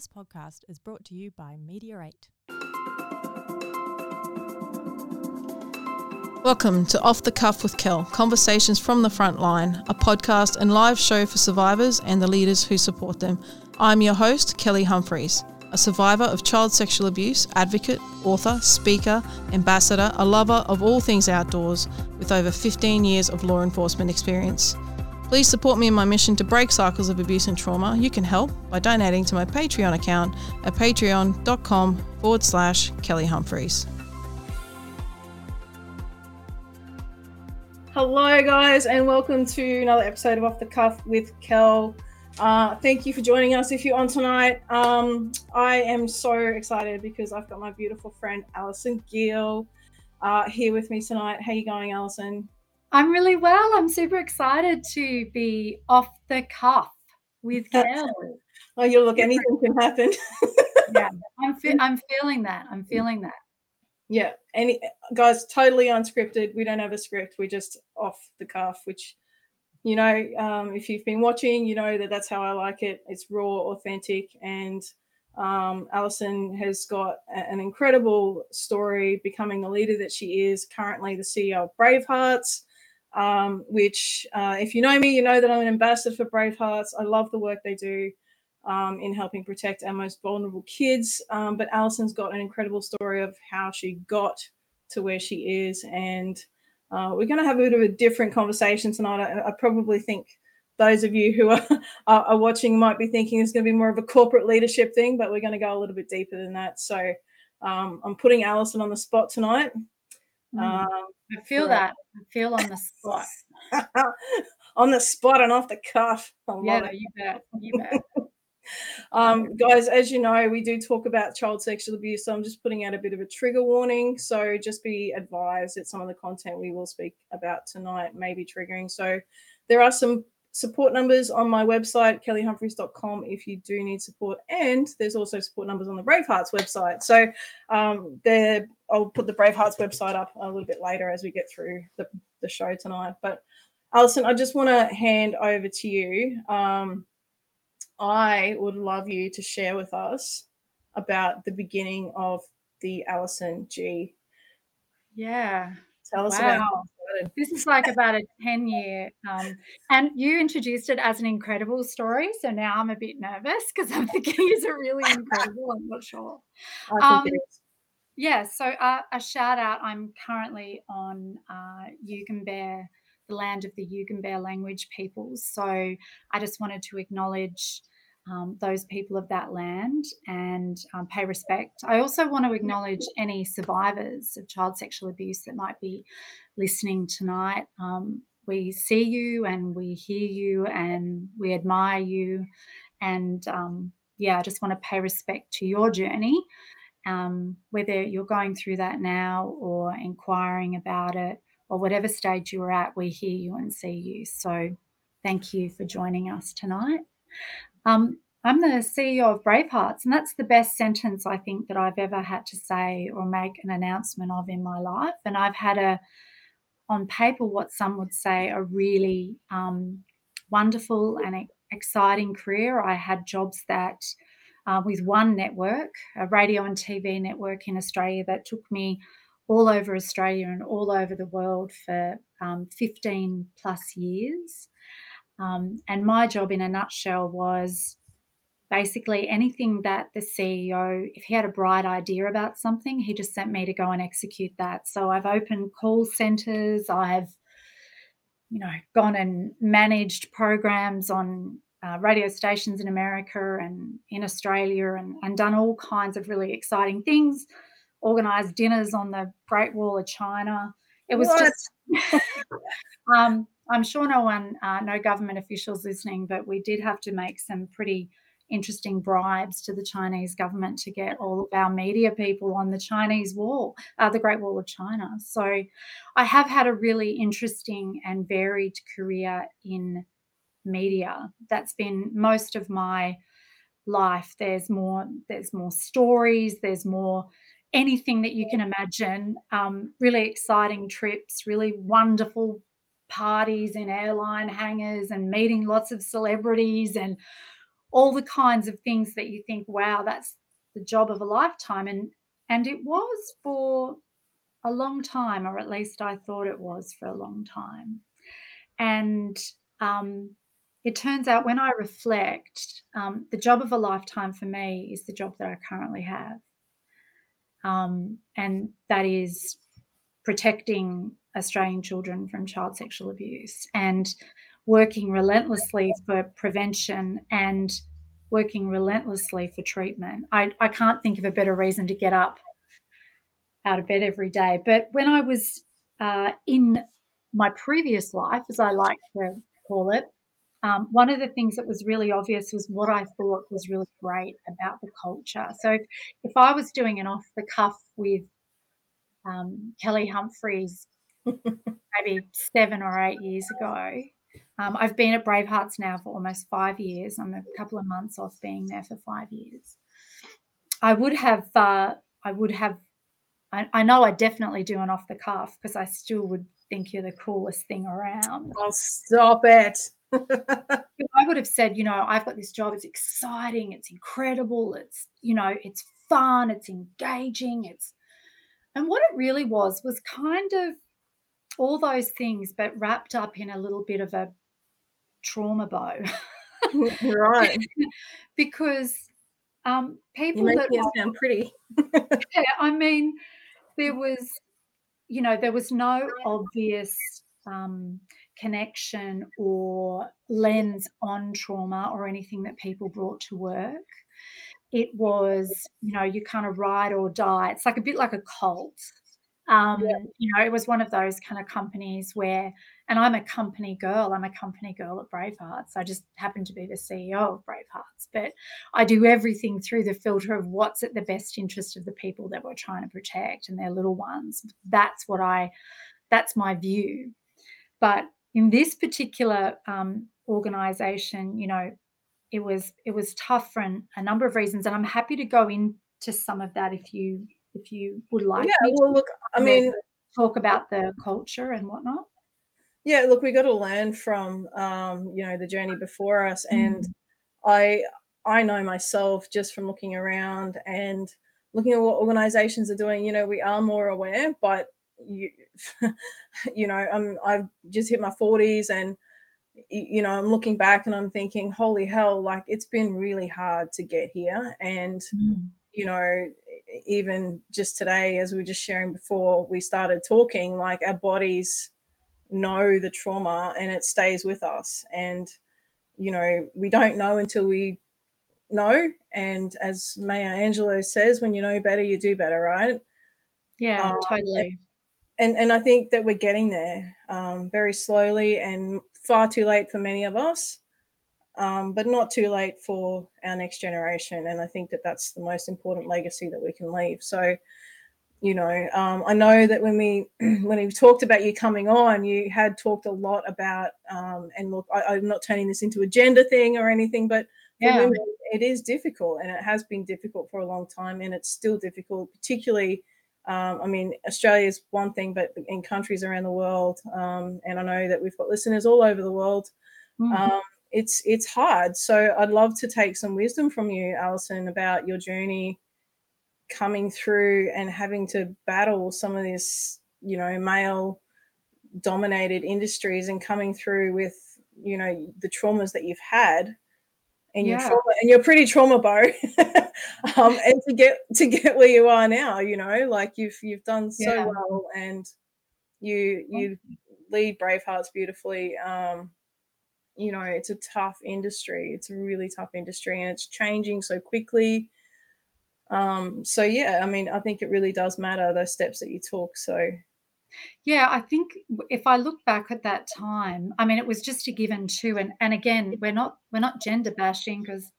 This podcast is brought to you by 8. Welcome to Off the Cuff with Kel Conversations from the Front Line, a podcast and live show for survivors and the leaders who support them. I'm your host, Kelly Humphries, a survivor of child sexual abuse, advocate, author, speaker, ambassador, a lover of all things outdoors, with over 15 years of law enforcement experience. Please support me in my mission to break cycles of abuse and trauma. You can help by donating to my Patreon account at patreon.com forward slash Kelly Humphries. Hello, guys, and welcome to another episode of Off the Cuff with Kel. Uh, thank you for joining us. If you're on tonight, um, I am so excited because I've got my beautiful friend Alison Geale uh, here with me tonight. How are you going, Alison? I'm really well. I'm super excited to be off the cuff with Kel. oh, you look, anything can happen. yeah, I'm fe- I'm feeling that. I'm feeling that. Yeah, any guys, totally unscripted. We don't have a script. We're just off the cuff, which you know, um, if you've been watching, you know that that's how I like it. It's raw, authentic, and um, Alison has got an incredible story becoming the leader that she is. Currently, the CEO of Bravehearts um, which, uh, if you know me, you know that I'm an ambassador for Bravehearts. I love the work they do um, in helping protect our most vulnerable kids. Um, but Alison's got an incredible story of how she got to where she is. And uh, we're going to have a bit of a different conversation tonight. I, I probably think those of you who are, are, watching might be thinking it's going to be more of a corporate leadership thing, but we're going to go a little bit deeper than that. So um, I'm putting Alison on the spot tonight. Mm. Um, I feel that. I feel on the spot. on the spot and off the cuff. yeah, it. you bet. You bet. um, guys, as you know, we do talk about child sexual abuse, so I'm just putting out a bit of a trigger warning. So just be advised that some of the content we will speak about tonight may be triggering. So there are some support numbers on my website, kellyhumphries.com, if you do need support. And there's also support numbers on the Bravehearts website. So um, there, I'll put the Bravehearts website up a little bit later as we get through the, the show tonight. But Alison, I just want to hand over to you. Um, I would love you to share with us about the beginning of the Alison G. Yeah. Tell us wow. about this is like about a 10 year um, and you introduced it as an incredible story so now i'm a bit nervous because i'm thinking is it really incredible? I'm not sure. Um, yeah so uh, a shout out i'm currently on uh, Yugambeh, the land of the Yugambeh language peoples so i just wanted to acknowledge um, those people of that land and um, pay respect. I also want to acknowledge any survivors of child sexual abuse that might be listening tonight. Um, we see you and we hear you and we admire you. And um, yeah, I just want to pay respect to your journey, um, whether you're going through that now or inquiring about it or whatever stage you're at, we hear you and see you. So thank you for joining us tonight. Um, I'm the CEO of Bravehearts, and that's the best sentence I think that I've ever had to say or make an announcement of in my life. And I've had a, on paper, what some would say, a really um, wonderful and exciting career. I had jobs that, uh, with one network, a radio and TV network in Australia, that took me all over Australia and all over the world for um, 15 plus years. Um, and my job, in a nutshell, was basically anything that the CEO, if he had a bright idea about something, he just sent me to go and execute that. So I've opened call centers, I've you know gone and managed programs on uh, radio stations in America and in Australia and, and done all kinds of really exciting things, organized dinners on the Great Wall of China. It was what? just um, I'm sure no one, uh, no government officials listening, but we did have to make some pretty interesting bribes to the Chinese government to get all of our media people on the Chinese wall, uh, the Great Wall of China. So I have had a really interesting and varied career in media. That's been most of my life. There's more, there's more stories, there's more anything that you can imagine. Um, really exciting trips, really wonderful parties in airline hangars and meeting lots of celebrities and all the kinds of things that you think, wow, that's the job of a lifetime. And and it was for a long time, or at least I thought it was for a long time. And um, it turns out when I reflect, um, the job of a lifetime for me is the job that I currently have. Um, and that is protecting Australian children from child sexual abuse and working relentlessly for prevention and working relentlessly for treatment. I, I can't think of a better reason to get up out of bed every day. But when I was uh, in my previous life, as I like to call it, um, one of the things that was really obvious was what I thought was really great about the culture. So if, if I was doing an off the cuff with um, Kelly Humphries maybe seven or eight years ago, um, I've been at Bravehearts now for almost five years. I'm a couple of months off being there for five years. I would have, uh, I would have, I, I know I definitely do an off the cuff because I still would think you're the coolest thing around. Oh, stop it. I would have said, you know, I've got this job. It's exciting. It's incredible. It's, you know, it's fun. It's engaging. It's, and what it really was was kind of all those things, but wrapped up in a little bit of a trauma bow. right. because um, people you that it sound pretty. yeah, I mean, there was, you know, there was no obvious um, connection or lens on trauma or anything that people brought to work. It was, you know, you kind of ride or die. It's like a bit like a cult. Um, yeah. You know, it was one of those kind of companies where, and I'm a company girl, I'm a company girl at Bravehearts. I just happen to be the CEO of Bravehearts, but I do everything through the filter of what's at the best interest of the people that we're trying to protect and their little ones. That's what I, that's my view. But in this particular um, organization, you know, it was it was tough for an, a number of reasons, and I'm happy to go into some of that if you if you would like. Yeah, well, look, I mean, talk about the culture and whatnot. Yeah, look, we got to learn from um, you know the journey before us, and mm. I I know myself just from looking around and looking at what organizations are doing. You know, we are more aware, but you you know i'm i've just hit my 40s and you know i'm looking back and i'm thinking holy hell like it's been really hard to get here and mm. you know even just today as we were just sharing before we started talking like our bodies know the trauma and it stays with us. And you know we don't know until we know. And as maya angelou says when you know better you do better right? Yeah um, totally. and and I think that we're getting there um, very slowly and far too late for many of us, um, but not too late for our next generation. And I think that that's the most important legacy that we can leave. So, you know, um, I know that when we when we talked about you coming on, you had talked a lot about um, and look, I, am not turning this into a gender thing or anything, but yeah. Women, it is difficult, and it has been difficult for a long time, and it's still difficult, particularly um, I mean, Australia is one thing, but in countries around the world, um, and I know that we've got listeners all over the world. Mm-hmm. Um, it's it's hard. So I'd love to take some wisdom from you, Alison, about your journey coming through and having to battle some of this, you know, male dominated industries and coming through with, you know, the traumas that you've had and yeah. your trauma and you're pretty trauma bow um, and to get to get where you are now you know like you've you've done so yeah. well and you you lead bravehearts beautifully um you know it's a tough industry it's a really tough industry and it's changing so quickly um so yeah i mean i think it really does matter those steps that you took so yeah, I think if I look back at that time, I mean, it was just a given too. And and again, we're not we're not gender bashing because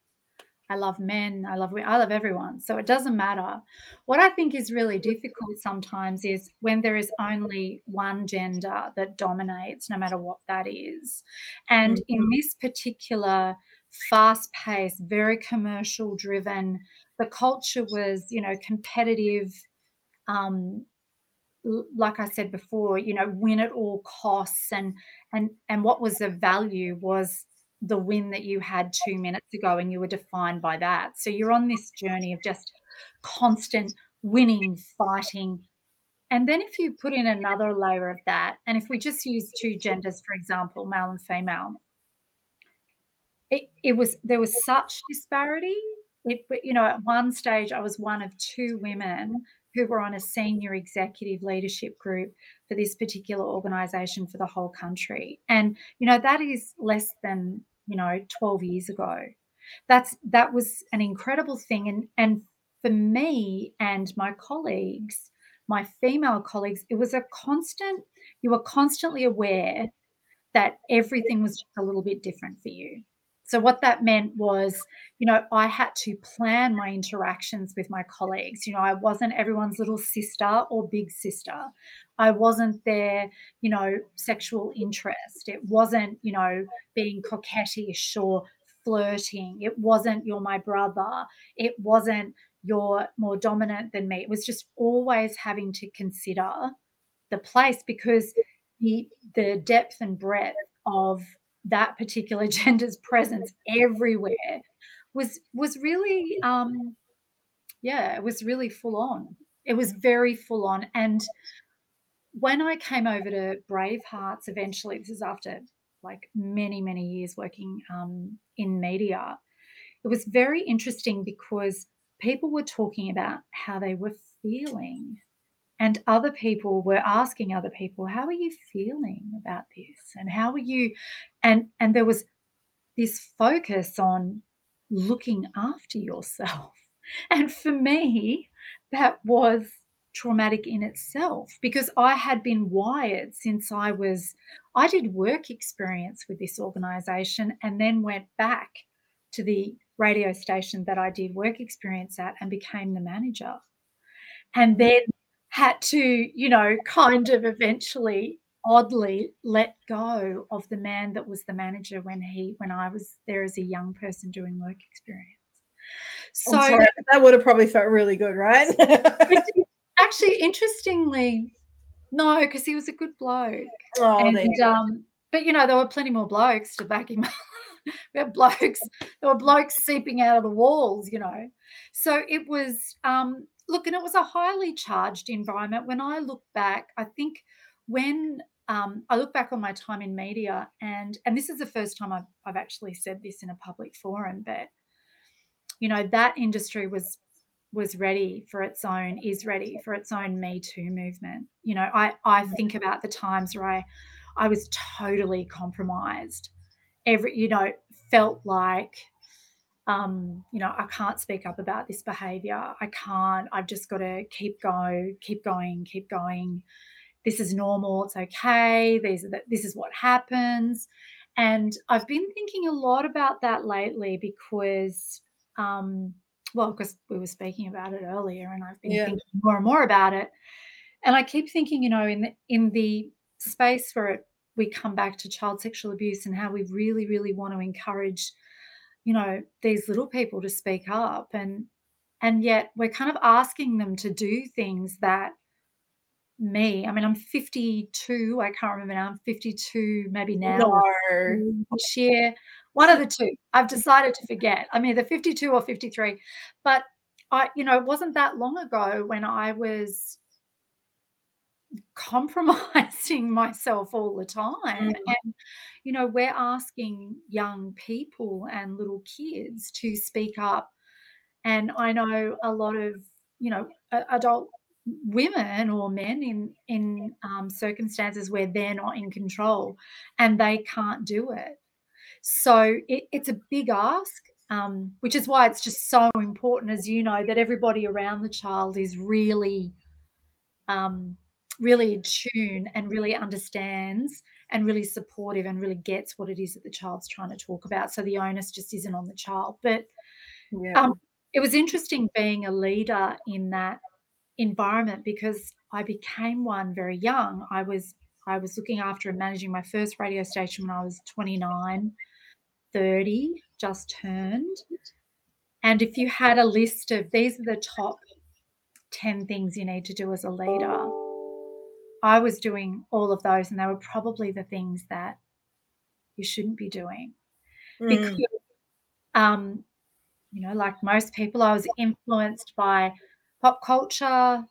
I love men, I love I love everyone, so it doesn't matter. What I think is really difficult sometimes is when there is only one gender that dominates, no matter what that is. And mm-hmm. in this particular fast-paced, very commercial-driven, the culture was, you know, competitive. Um, like I said before, you know, win at all costs, and and and what was the value was the win that you had two minutes ago and you were defined by that. So you're on this journey of just constant winning, fighting. And then if you put in another layer of that, and if we just use two genders, for example, male and female, it, it was there was such disparity. It, you know, at one stage, I was one of two women who were on a senior executive leadership group for this particular organization for the whole country. And, you know, that is less than, you know, 12 years ago. That's that was an incredible thing. And and for me and my colleagues, my female colleagues, it was a constant, you were constantly aware that everything was just a little bit different for you. So, what that meant was, you know, I had to plan my interactions with my colleagues. You know, I wasn't everyone's little sister or big sister. I wasn't their, you know, sexual interest. It wasn't, you know, being coquettish or flirting. It wasn't, you're my brother. It wasn't, you're more dominant than me. It was just always having to consider the place because the the depth and breadth of that particular gender's presence everywhere was was really um yeah it was really full on. It was very full on. And when i came over to bravehearts eventually this is after like many many years working um, in media it was very interesting because people were talking about how they were feeling and other people were asking other people how are you feeling about this? And how are you? And and there was this focus on looking after yourself. And for me that was traumatic in itself because i had been wired since i was i did work experience with this organization and then went back to the radio station that i did work experience at and became the manager. And then had to, you know, kind of eventually oddly let go of the man that was the manager when he when I was there as a young person doing work experience. So sorry, that would have probably felt really good, right? actually, interestingly, no, because he was a good bloke. Oh, and, um, but you know, there were plenty more blokes to back him up. we had blokes, there were blokes seeping out of the walls, you know. So it was um, look, and it was a highly charged environment. When I look back, I think when um, I look back on my time in media, and and this is the first time I've, I've actually said this in a public forum, but you know that industry was was ready for its own is ready for its own me too movement. You know i i think about the times where i i was totally compromised. Every you know felt like um, you know, I can't speak up about this behavior. I can't. I've just got to keep go, keep going, keep going. This is normal. It's okay. These are the, this is what happens. And I've been thinking a lot about that lately because, um, well, because we were speaking about it earlier, and I've been yeah. thinking more and more about it. And I keep thinking, you know, in the, in the space where it, we come back to child sexual abuse and how we really, really want to encourage you know these little people to speak up and and yet we're kind of asking them to do things that me i mean i'm 52 i can't remember now i'm 52 maybe now no. this year. One of the two. I've decided to forget. I'm either 52 or 53 but i you know it wasn't that long ago when i was compromising myself all the time mm. and you know we're asking young people and little kids to speak up and i know a lot of you know adult women or men in in um, circumstances where they're not in control and they can't do it so it, it's a big ask um, which is why it's just so important as you know that everybody around the child is really um, really in tune and really understands and really supportive and really gets what it is that the child's trying to talk about. So the onus just isn't on the child. But yeah. um, it was interesting being a leader in that environment because I became one very young. I was I was looking after and managing my first radio station when I was 29, 30, just turned. And if you had a list of these are the top 10 things you need to do as a leader, I was doing all of those, and they were probably the things that you shouldn't be doing. Mm. because um you know like most people i was influenced by pop culture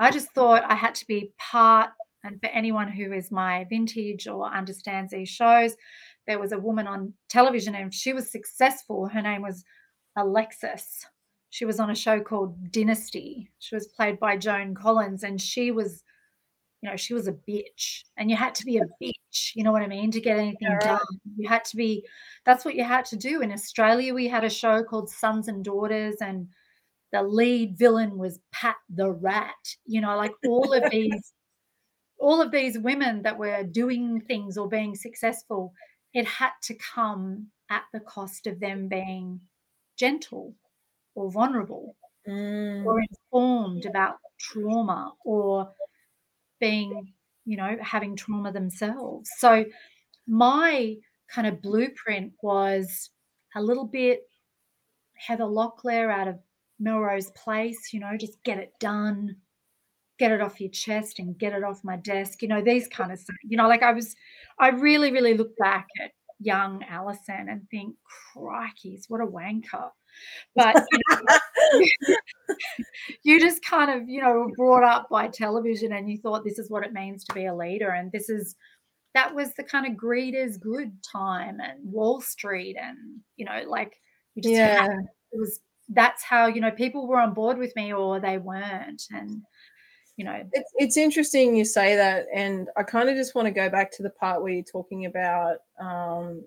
i just thought i had to be part and for anyone who is my vintage or understands these shows there was a woman on television and she was successful her name was alexis she was on a show called dynasty she was played by joan collins and she was you know, she was a bitch and you had to be a bitch, you know what I mean, to get anything Yeah. done. You had to be, that's what you had to do. In Australia, we had a show called Sons and Daughters, and the lead villain was Pat the Rat, you know, like all of these, all of these women that were doing things or being successful, it had to come at the cost of them being gentle or vulnerable Mm. or informed about trauma or being, you know, having trauma themselves. So my kind of blueprint was a little bit Heather Locklear out of Melrose Place, you know, just get it done, get it off your chest and get it off my desk, you know, these kind of. You know, like I was, I really, really look back at young Alison and think, crikeys, what a wanker. But you know, you just kind of, you know, were brought up by television and you thought this is what it means to be a leader. And this is, that was the kind of greed is good time and Wall Street and, you know, like you just had, yeah. it was, that's how, you know, people were on board with me or they weren't. And, you know, It's it's interesting you say that, and I kind of just want to go back to the part where you're talking about, um,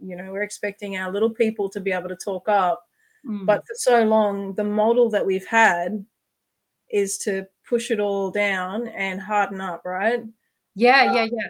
you know, we're expecting our little people to be able to talk up, mm, but for so long, the model that we've had is to push it all down and harden up, right? yeah, yeah, yeah.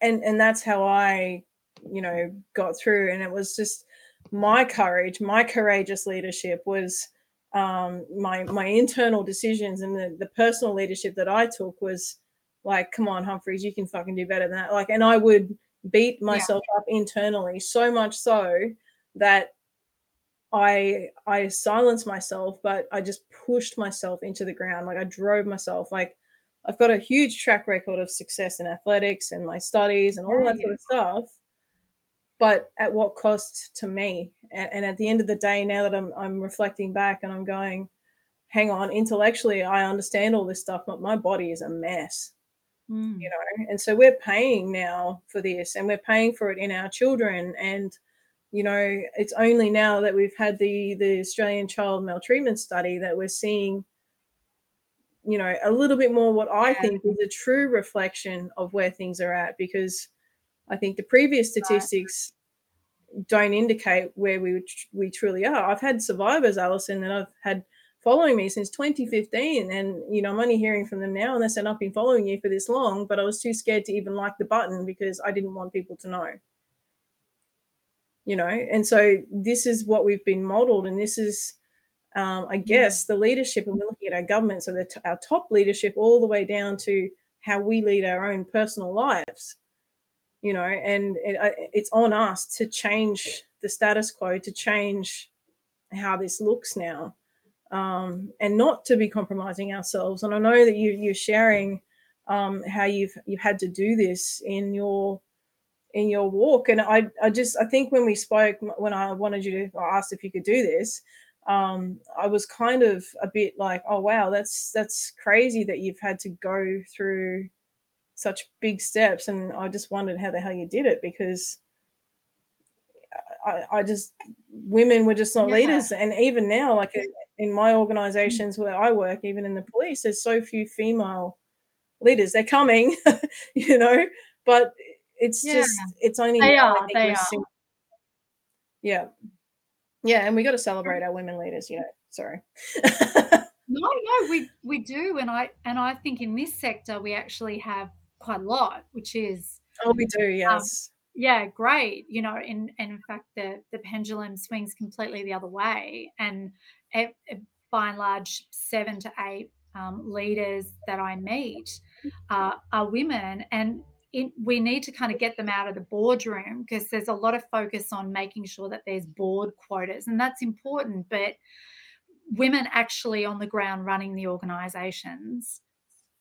and and that's how I, you know, got through. And it was just my courage, my courageous leadership was um, my my internal decisions and the, the personal leadership that I took was like, come on, Humphries, you can fucking do better than that. Like, and I would beat myself up internally so much so that I I silenced myself, but I just pushed myself into the ground. Like I drove myself. Like I've got a huge track record of success in athletics and my studies and all that sort of stuff. But at what cost to me? And, and at the end of the day, now that I'm I'm reflecting back and I'm going, hang on, intellectually I understand all this stuff, but my body is a mess Mm, you know and so we're paying now for this and we're paying for it in our children and you know it's only now that we've had the the australian child maltreatment study that we're seeing you know a little bit more what i Yeah. think is a true reflection of where things are at because i think the previous statistics don't indicate where we we truly are. I've had survivors alison that i've had following me since 2015 and you know i'm only hearing from them now and they said i've been following you for this long but i was too scared to even like the button because i didn't want people to know you know? And so this is what we've been modeled and this is um, i guess the leadership and we're looking at our government so the t- our top leadership all the way down to how we lead our own personal lives you know? And it, it's on us to change the status quo to change how this looks now um, and not to be compromising ourselves. And I know that you you're sharing um, how you've you've had to do this in your in your walk. And I I just I think when we spoke when I wanted you to I asked if you could do this, um, I was kind of a bit like, oh wow, that's that's crazy that you've had to go through such big steps. And I just wondered how the hell you did it because I, I just women were just not Yeah. leaders and even now like in my organizations where i work even in the police there's so few female leaders they're coming you know but it's Yeah. just it's only They now I are, think they we're seeing- yeah yeah and we got to celebrate our women leaders you know sorry No, no, we we do, and I and I think in this sector we actually have quite a lot, which is oh we do yes yeah, great. You know, in and in fact the the pendulum swings completely the other way, and eh, eh, by and large, seven to eight um, leaders that I meet uh, are women, and we need to kind of get them out of the boardroom because there's a lot of focus on making sure that there's board quotas, and that's important, but women actually on the ground running the organizations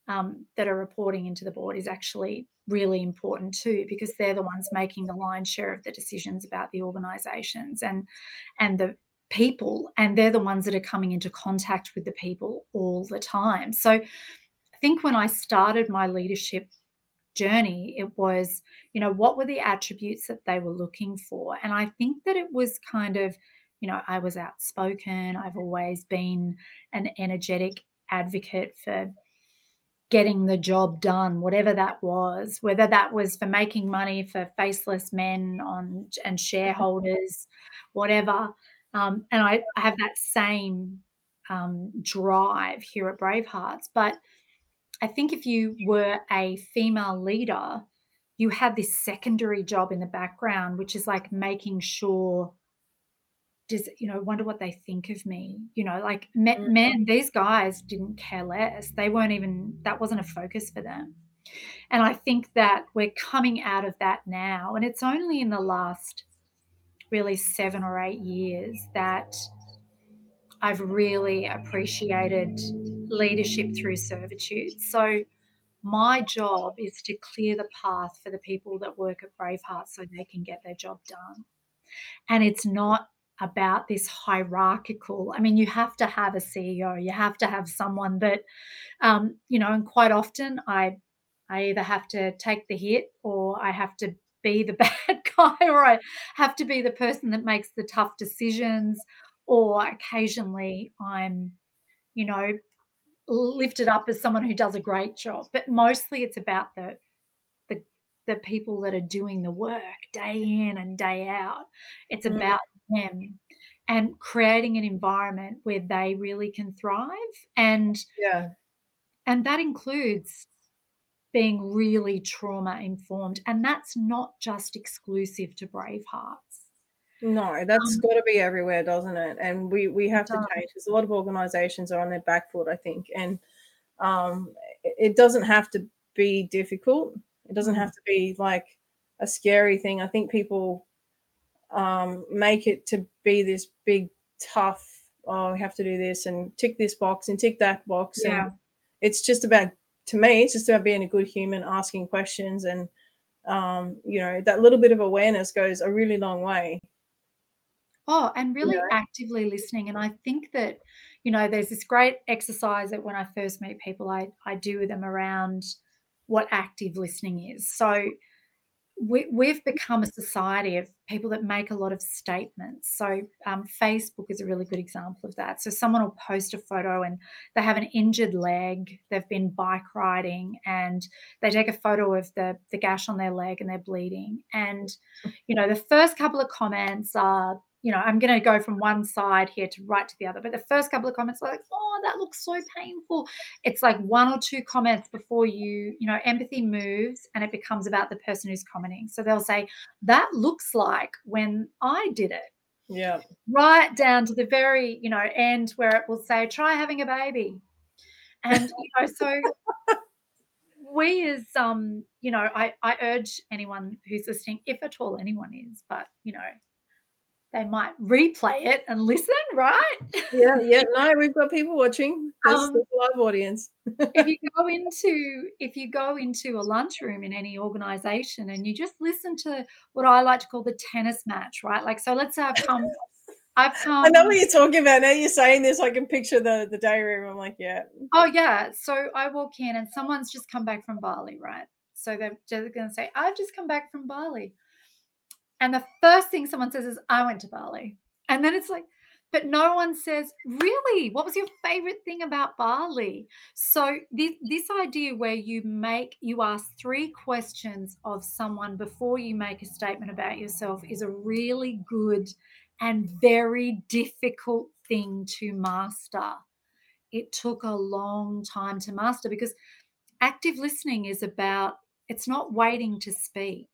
um, that are reporting into the board is actually really important too because they're the ones making the lion's share of the decisions about the organizations and and the people and they're the ones that are coming into contact with the people all the time. So i think when i started my leadership journey it was you know what were the attributes that they were looking for and i think that it was kind of you know i was outspoken i've always been an energetic advocate for getting the job done, whatever that was, whether that was for making money for faceless men on and mm-hmm. shareholders, whatever. Um, and I, I, have that same um, drive here at Bravehearts. But I think if you were a female leader, you had this secondary job in the background, which is like making sure does you know wonder what they think of me you know like men, mm. men these guys didn't care less they weren't even that wasn't a focus for them and i think that we're coming out of that now and it's only in the last really 7 or 8 years that i've really appreciated leadership through servitude so my job is to clear the path for the people that work at Braveheart so they can get their job done. And it's not about this hierarchical i mean you have to have a ceo you have to have someone that um, you know and quite often i i either have to take the hit or i have to be the bad guy or i have to be the person that makes the tough decisions or occasionally i'm you know lifted up as someone who does a great job but mostly it's about the the the people that are doing the work day in and day out. It's mm. about them and creating an environment where they really can thrive and yeah. and that includes being really trauma informed and that's not just exclusive to Bravehearts no that's um, got to be everywhere doesn't it and we we have to change because a lot of organizations are on their back foot i think and um it doesn't have to be difficult it doesn't mm. have to be like a scary thing i think people um, make it to be this big tough oh we have to do this and tick this box and tick that box yeah. and it's just about to me it's just about being a good human asking questions and um, you know that little bit of awareness goes a really long way oh and really you know? actively listening and i think that you know there's this great exercise that when i first meet people i i do with them around what active listening is so we, we've become a society of people that make a lot of statements. So, um, Facebook is a really good example of that. So, someone will post a photo and they have an injured leg, they've been bike riding, and they take a photo of the, the gash on their leg and they're bleeding. And, you know, the first couple of comments are, you know, I'm going to go from one side here to right to the other. But the first couple of comments like, oh, that looks so painful. It's like one or two comments before you, you know, empathy moves and it becomes about the person who's commenting. So they'll say, that looks like when I did it. Yeah. Right down to the very, you know, end where it will say, try having a baby. And, you know, so we as um, you know, I, I urge anyone who's listening, if at all anyone is, but you know, they might replay it and listen, right? Yeah, yeah. No, we've got people watching. That's um, the live audience. if you go into if you go into a lunchroom in any organization and you just listen to what I like to call the tennis match, right? Like, so let's say I've come. I've come. I know what you're talking about. Now you're saying this, I can picture the the day room. I'm like, yeah. Oh yeah. So I walk in and someone's just come back from Bali, right? So they're just going to say, "I've just come back from Bali." And the first thing someone says is, I went to Bali. And then it's like, but no one says, really, what was your favorite thing about Bali? So this, this idea where you make, you ask three questions of someone before you make a statement about yourself is a really good and very difficult thing to master. It took a long time to master because active listening is about, it's not waiting to speak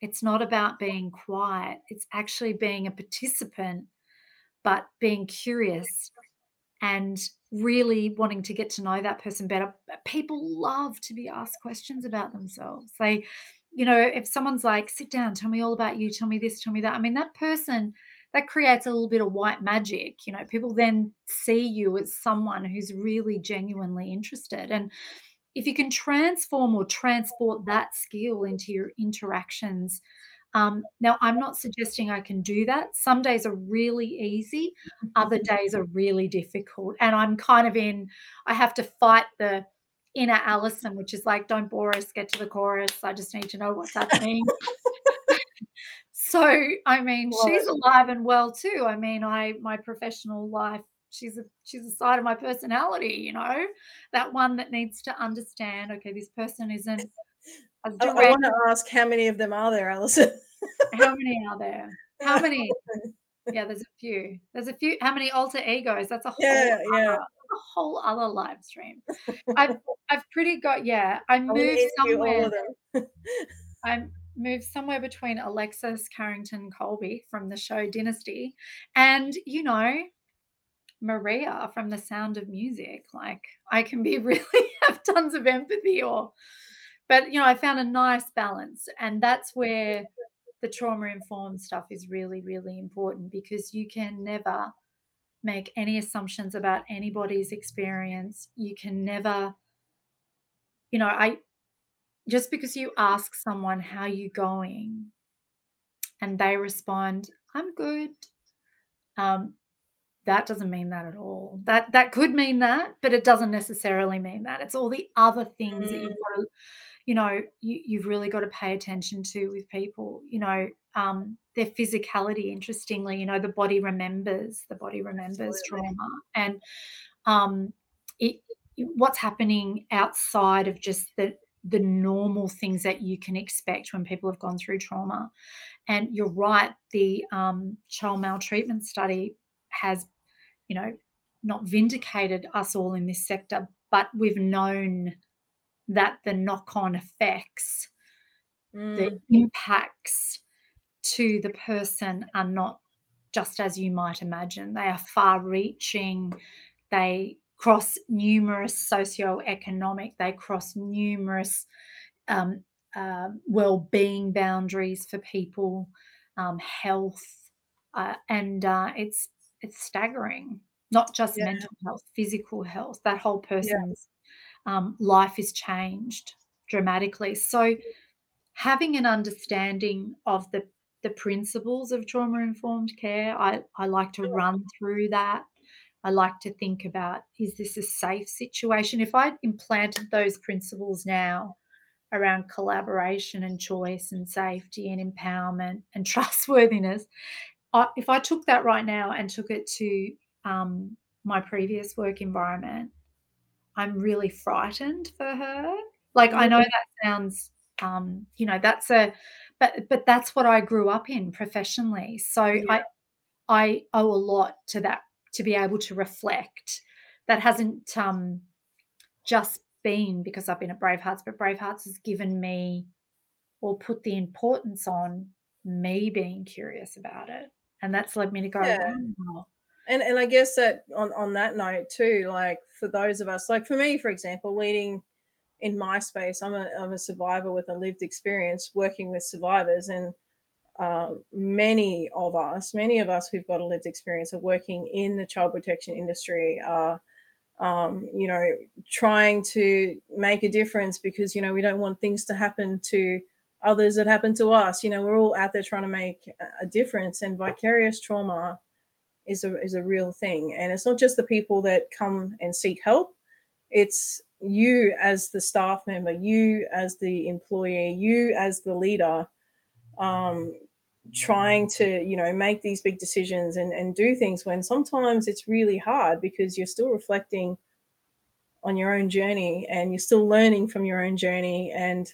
it's not about being quiet, it's actually being a participant, but being curious and really wanting to get to know that person better. People love to be asked questions about themselves. They, you know, if someone's like, sit down, tell me all about you, tell me this, tell me that. I mean, that person, that creates a little bit of white magic. You know, people then see you as someone who's really genuinely interested. And if you can transform or transport that skill into your interactions um, now, I'm not suggesting I can do that. Some days are really easy, other days are really difficult. And I'm kind of in, I have to fight the inner Alison, which is like, don't bore us, get to the chorus. I just need to know what's happening. so, I mean, she's alive and well too. I mean, I, my professional life, she's a, she's a side of my personality, you know, that one that needs to understand, okay, this person isn't I, I want to ask how many of them are there, Alison? how many are there? How many? Yeah, there's a few. There's a few. How many alter egos? That's a whole yeah, yeah. Other, a whole other live stream. I've I've pretty got yeah. I moved somewhere. I moved somewhere between Alexis Carrington Colby from the show Dynasty, and you know, Maria from The Sound of Music. Like I can be really have tons of empathy or but you know, I found a nice balance. And that's where the trauma informed stuff is really, really important because you can never make any assumptions about anybody's experience. You can never, you know, I just because you ask someone how you going and they respond, I'm good. Um, that doesn't mean that at all. That that could mean that, but it doesn't necessarily mean that. It's all the other things mm. that you've got to you know you, you've really got to pay attention to with people you know um, their physicality interestingly you know the body remembers the body remembers Absolutely. trauma and um, it, what's happening outside of just the the normal things that you can expect when people have gone through trauma and you're right the um, child maltreatment study has you know not vindicated us all in this sector but we've known that the knock on effects, mm. the impacts to the person are not just as you might imagine. They are far reaching. They cross numerous socio-economic, they cross numerous um, uh, well-being boundaries for people, um, health, uh, and uh, it's it's staggering. Not just yeah. mental health, physical health. That whole person's um, life is changed dramatically. So, having an understanding of the the principles of trauma informed care, I, I like to run through that. I like to think about is this a safe situation? If I implanted those principles now around collaboration and choice and safety and empowerment and trustworthiness, I, if I took that right now and took it to um, my previous work environment, I'm really frightened for her. Like I know mm-hmm. that sounds um, you know, that's a but but that's what I grew up in professionally. So yeah. I I owe a lot to that to be able to reflect. That hasn't um just been because I've been at Bravehearts, but Bravehearts has given me or put the importance on me being curious about it. And that's led me to go, yeah. and and I guess that on on that note too, like for those of us, like for me, for example, leading in my space, I'm a I'm a survivor with a lived experience working with survivors, and uh, many of us, many of us who've got a lived experience of working in the child protection industry are. Um, you know, trying to make a difference because you know we don't want things to happen to others that happen to us. You know, we're all out there trying to make a difference, and vicarious trauma is a is a real thing and it's not just the people that come and seek help it's you as the staff member you as the employee you as the leader um, trying to you know make these big decisions and, and do things when sometimes it's really hard because you're still reflecting on your own journey and you're still learning from your own journey and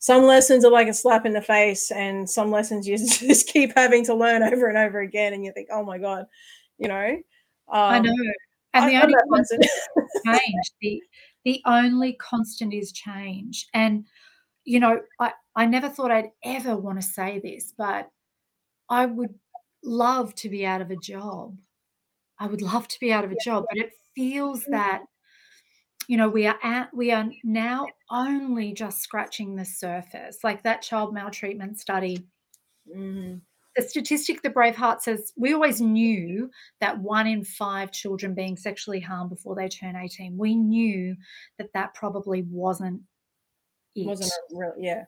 some lessons are like a slap in the face and some lessons you just keep having to learn over and over again and you think oh my god you know? Um, i know. And the only constant change. The, the only constant is change. And you know i i never thought i'd ever want to say this but i would love to be out of a job. I would love to be out of a job but it feels mm. that you know we are at we are now only just scratching the surface like that child maltreatment study mm. the statistic the Braveheart says we always knew that one in five children being sexually harmed before they turn 18. We knew that that probably wasn't it. Wasn't it real? Yeah.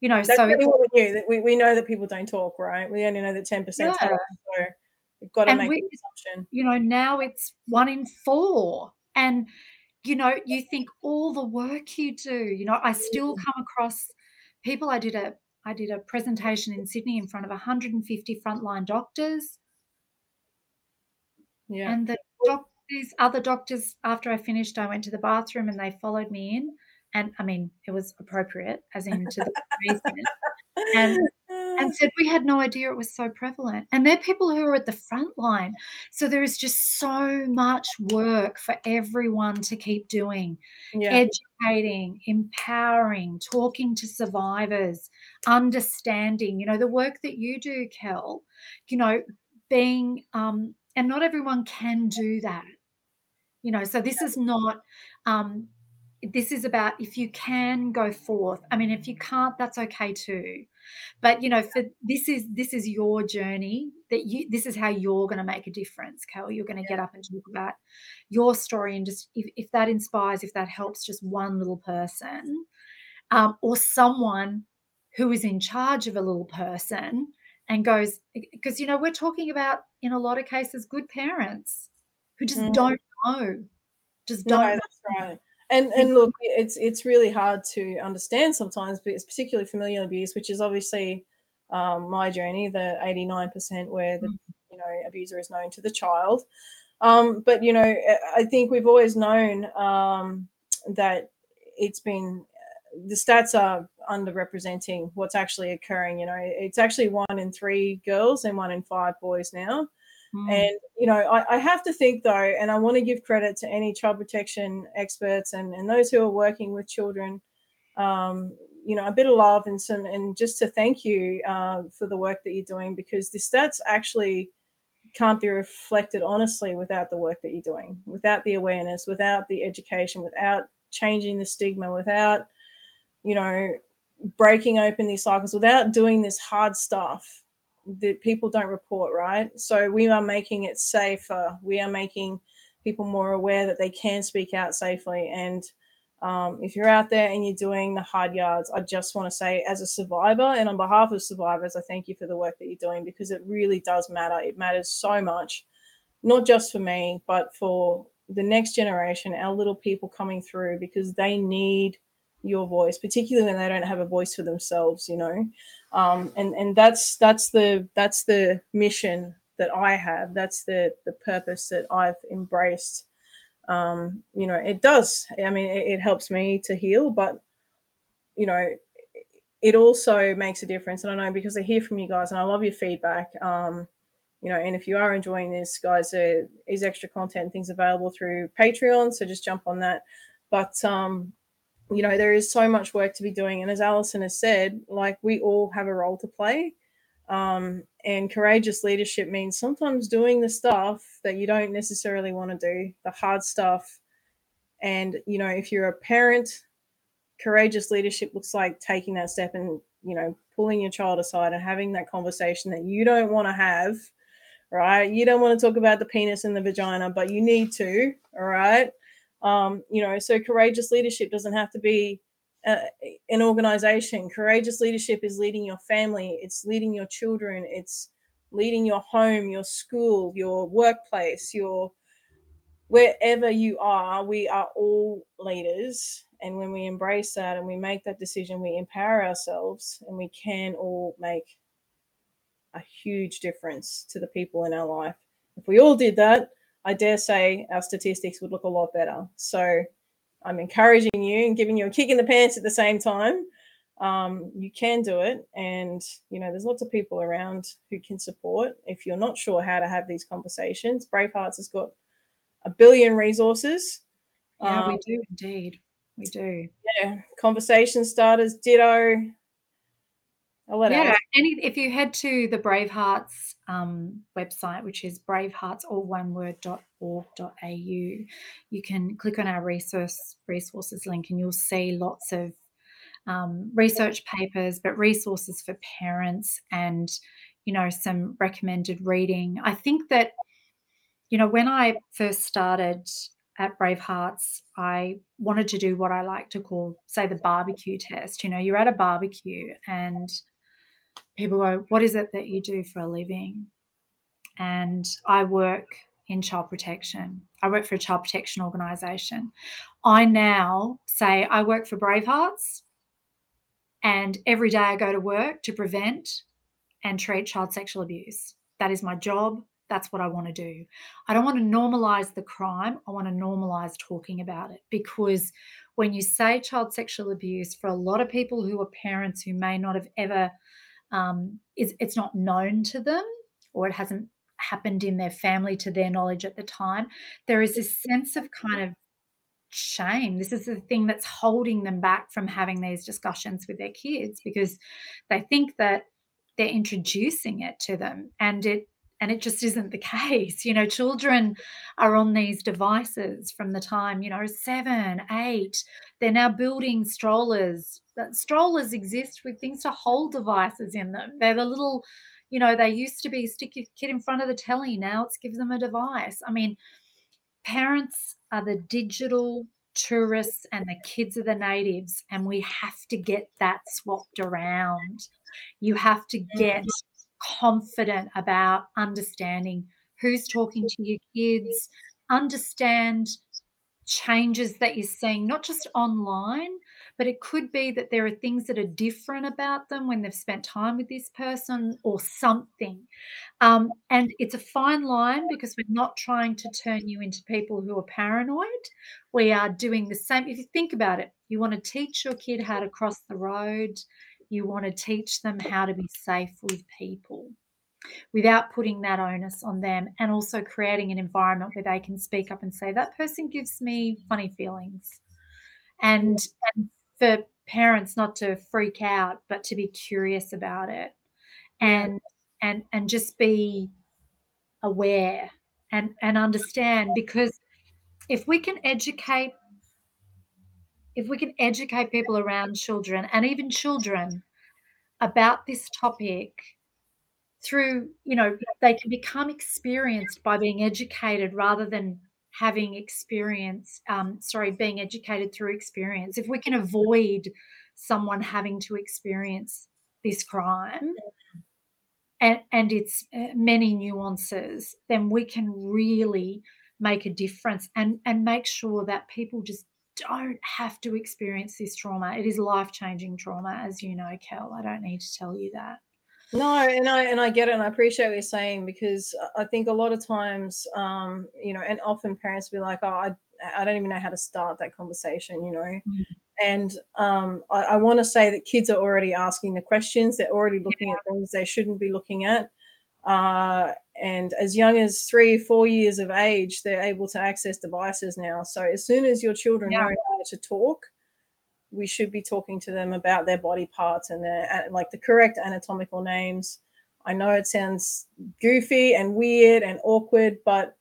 You know, That's so really what we knew. That we, we know that people don't talk, right? We only know that 10% Yeah. talk. So we've got to And make we- the assumption. you know, now it's one in four. And, you know, you think all the work you do, you know, I still come across people. I did a I did a presentation in Sydney in front of 150 frontline doctors. Yeah. And the doc- these other doctors, after I finished, I went to the bathroom and they followed me in. And I mean, it was appropriate, as in to the reason, and and said we had no idea it was so prevalent. And they're people who are at the front line. So there is just so much work for everyone to keep doing yeah. educating, empowering, talking to survivors, understanding, you know, the work that you do, Kel, you know, being, um, and not everyone can do that. You know, so this is not, um, this is about if you can go forth. I mean, if you can't, that's okay too. But you know, for this is this is your journey that you this is how you're going to make a difference, Kel. You're going to get up and talk about your story and just if, if that inspires, if that helps just one little person um, or someone who is in charge of a little person and goes because you know we're talking about in a lot of cases good parents who just Mhm. don't know, just don't. that's right. And and look, it's it's really hard to understand sometimes, but it's particularly familial abuse, which is obviously um, my journey, the eighty nine percent where the you know abuser is known to the child. Um, but you know, I- I think we've always known um, that it's been the stats are underrepresenting what's actually occurring. You know, it's actually one in three girls and one in five boys now. Mm. And you know, I, I have to think though, and I want to give credit to any child protection experts and, and those who are working with children. Um, you know, a bit of love and some, and just to thank you uh, for the work that you're doing because the stats actually can't be reflected honestly without the work that you're doing, without the awareness, without the education, without changing the stigma, without, you know, breaking open these cycles, without doing this hard stuff that people don't report, right? So we are making it safer. We are making people more aware that they can speak out safely. And um, if you're out there and you're doing the hard yards, I just want to say, as a survivor and on behalf of survivors, I thank you for the work that you're doing because it really does matter. It matters so much, not just for me, but for the next generation, our little people coming through, because they need your voice, particularly when they don't have a voice for themselves, you know um, and and that's that's the that's the mission that I have. That's the the purpose that I've embraced. Um, you know, it does. I mean, it, it helps me to heal, but you know, it also makes a difference. And I know because I hear from you guys, and I love your feedback. Um, you know, and if you are enjoying this, guys, there is extra content things available through Patreon. So just jump on that. But um, you know there is so much work to be doing and as alison has said like we all have a role to play um, and courageous leadership means sometimes doing the stuff that you don't necessarily want to do the hard stuff. And you know if you're a parent courageous leadership looks like taking that step and you know pulling your child aside and having that conversation that you don't want to have right? You don't want to talk about the penis and the vagina but you need to all right um, you know so courageous leadership doesn't have to be uh, an organization. Courageous leadership is leading your family it's leading your children it's leading your home your school your workplace your wherever you are. We are all leaders and when we embrace that and we make that decision we empower ourselves and we can all make a huge difference to the people in our life. If we all did that I dare say our statistics would look a lot better. So I'm encouraging you and giving you a kick in the pants at the same time. Um, you can do it. And, you know, there's lots of people around who can support. If you're not sure how to have these conversations, Bravehearts has got a billion resources. Yeah, we Um, do indeed. We do. Yeah, conversation starters, ditto. I'll Yeah, if you head to the Bravehearts um, website, which is bravehearts, all one word, dot org, dot au, you can click on our resource resources link and you'll see lots of um, research papers, but resources for parents and, you know, some recommended reading. I think that, you know, when I first started at Bravehearts, I wanted to do what I like to call, say, the barbecue test. You know, you're at a barbecue and people go, What is it that you do for a living? And I work in child protection. I work for a child protection organisation. I now say I work for Bravehearts, and every day I go to work to prevent and treat child sexual abuse. That is my job. That's what I want to do. I don't want to normalize the crime. I want to normalize talking about it because when you say child sexual abuse, for a lot of people who are parents who may not have ever, um, it's, it's not known to them or it hasn't happened in their family to their knowledge at the time, there is this sense of kind of shame. This is the thing that's holding them back from having these discussions with their kids because they think that they're introducing it to them and it and it just isn't the case you know children are on these devices from the time you know 7 8 they're now building strollers strollers exist with things to hold devices in them they're the little you know they used to be stick your kid in front of the telly now it's give them a device. I mean parents are the digital tourists and the kids are the natives and we have to get that swapped around. You have to get mm-hmm. Confident about understanding who's talking to your kids understand changes that you're seeing not just online but it could be that there are things that are different about them when they've spent time with this person or something. Um, and it's a fine line because we're not trying to turn you into people who are paranoid. We are doing the same. If you think about it, you want to teach your kid how to cross the road, you want to teach them how to be safe with people without putting that onus on them and also creating an environment where they can speak up and say that person gives me funny feelings. And, and for parents not to freak out but to be curious about it and and and just be aware and and understand because if we can educate if we can educate people around children and even children about this topic through you know they can become experienced by being educated rather than having experience, um, sorry, being educated through experience, if we can avoid someone having to experience this crime and, and its uh, many nuances, then we can really make a difference and, and make sure that people just don't have to experience this trauma. It is life changing trauma, as you know, Kel. I don't need to tell you that. No, and I and I get it, and I appreciate what you're saying because I think a lot of times, um, you know, and often parents be like, "Oh, I, I don't even know how to start that conversation," you know. Mm-hmm. And um, I, I want to say that kids are already asking the questions; they're already looking yeah. at things they shouldn't be looking at. Uh, and as young as three, four years of age, they're able to access devices now. So as soon as your children yeah. know how to talk, we should be talking to them about their body parts and their like the correct anatomical names. I know it sounds goofy and weird and awkward, but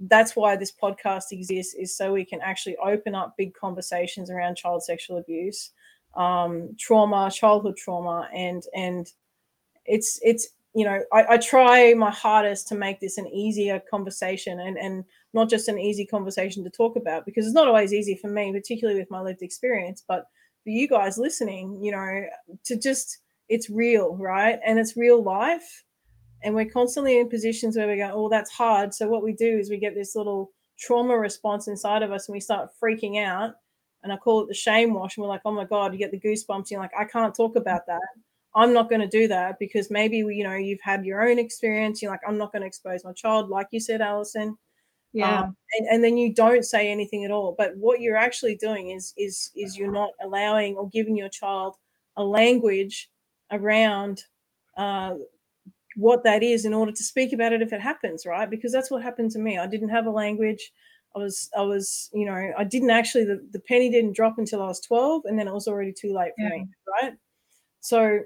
that's why this podcast exists is so we can actually open up big conversations around child sexual abuse, um, trauma, childhood trauma, and and it's it's you know I, I try my hardest to make this an easier conversation and and not just an easy conversation to talk about because it's not always easy for me, particularly with my lived experience, but for you guys listening, you know, to just it's real, right? And it's real life. And we're constantly in positions where we go, oh, that's hard. So what we do is we get this little trauma response inside of us and we start freaking out. And I call it the shame wash. And we're like, oh my God, you get the goosebumps. You're like, I can't talk about that. I'm not going to do that because maybe, you know, you've had your own experience. You're like, I'm not going to expose my child. Like you said, Alison, yeah um, and, and then you don't say anything at all but what you're actually doing is is is you're not allowing or giving your child a language around uh, what that is in order to speak about it if it happens right because that's what happened to me i didn't have a language i was i was you know i didn't actually the, the penny didn't drop until i was 12 and then it was already too late for yeah. me right so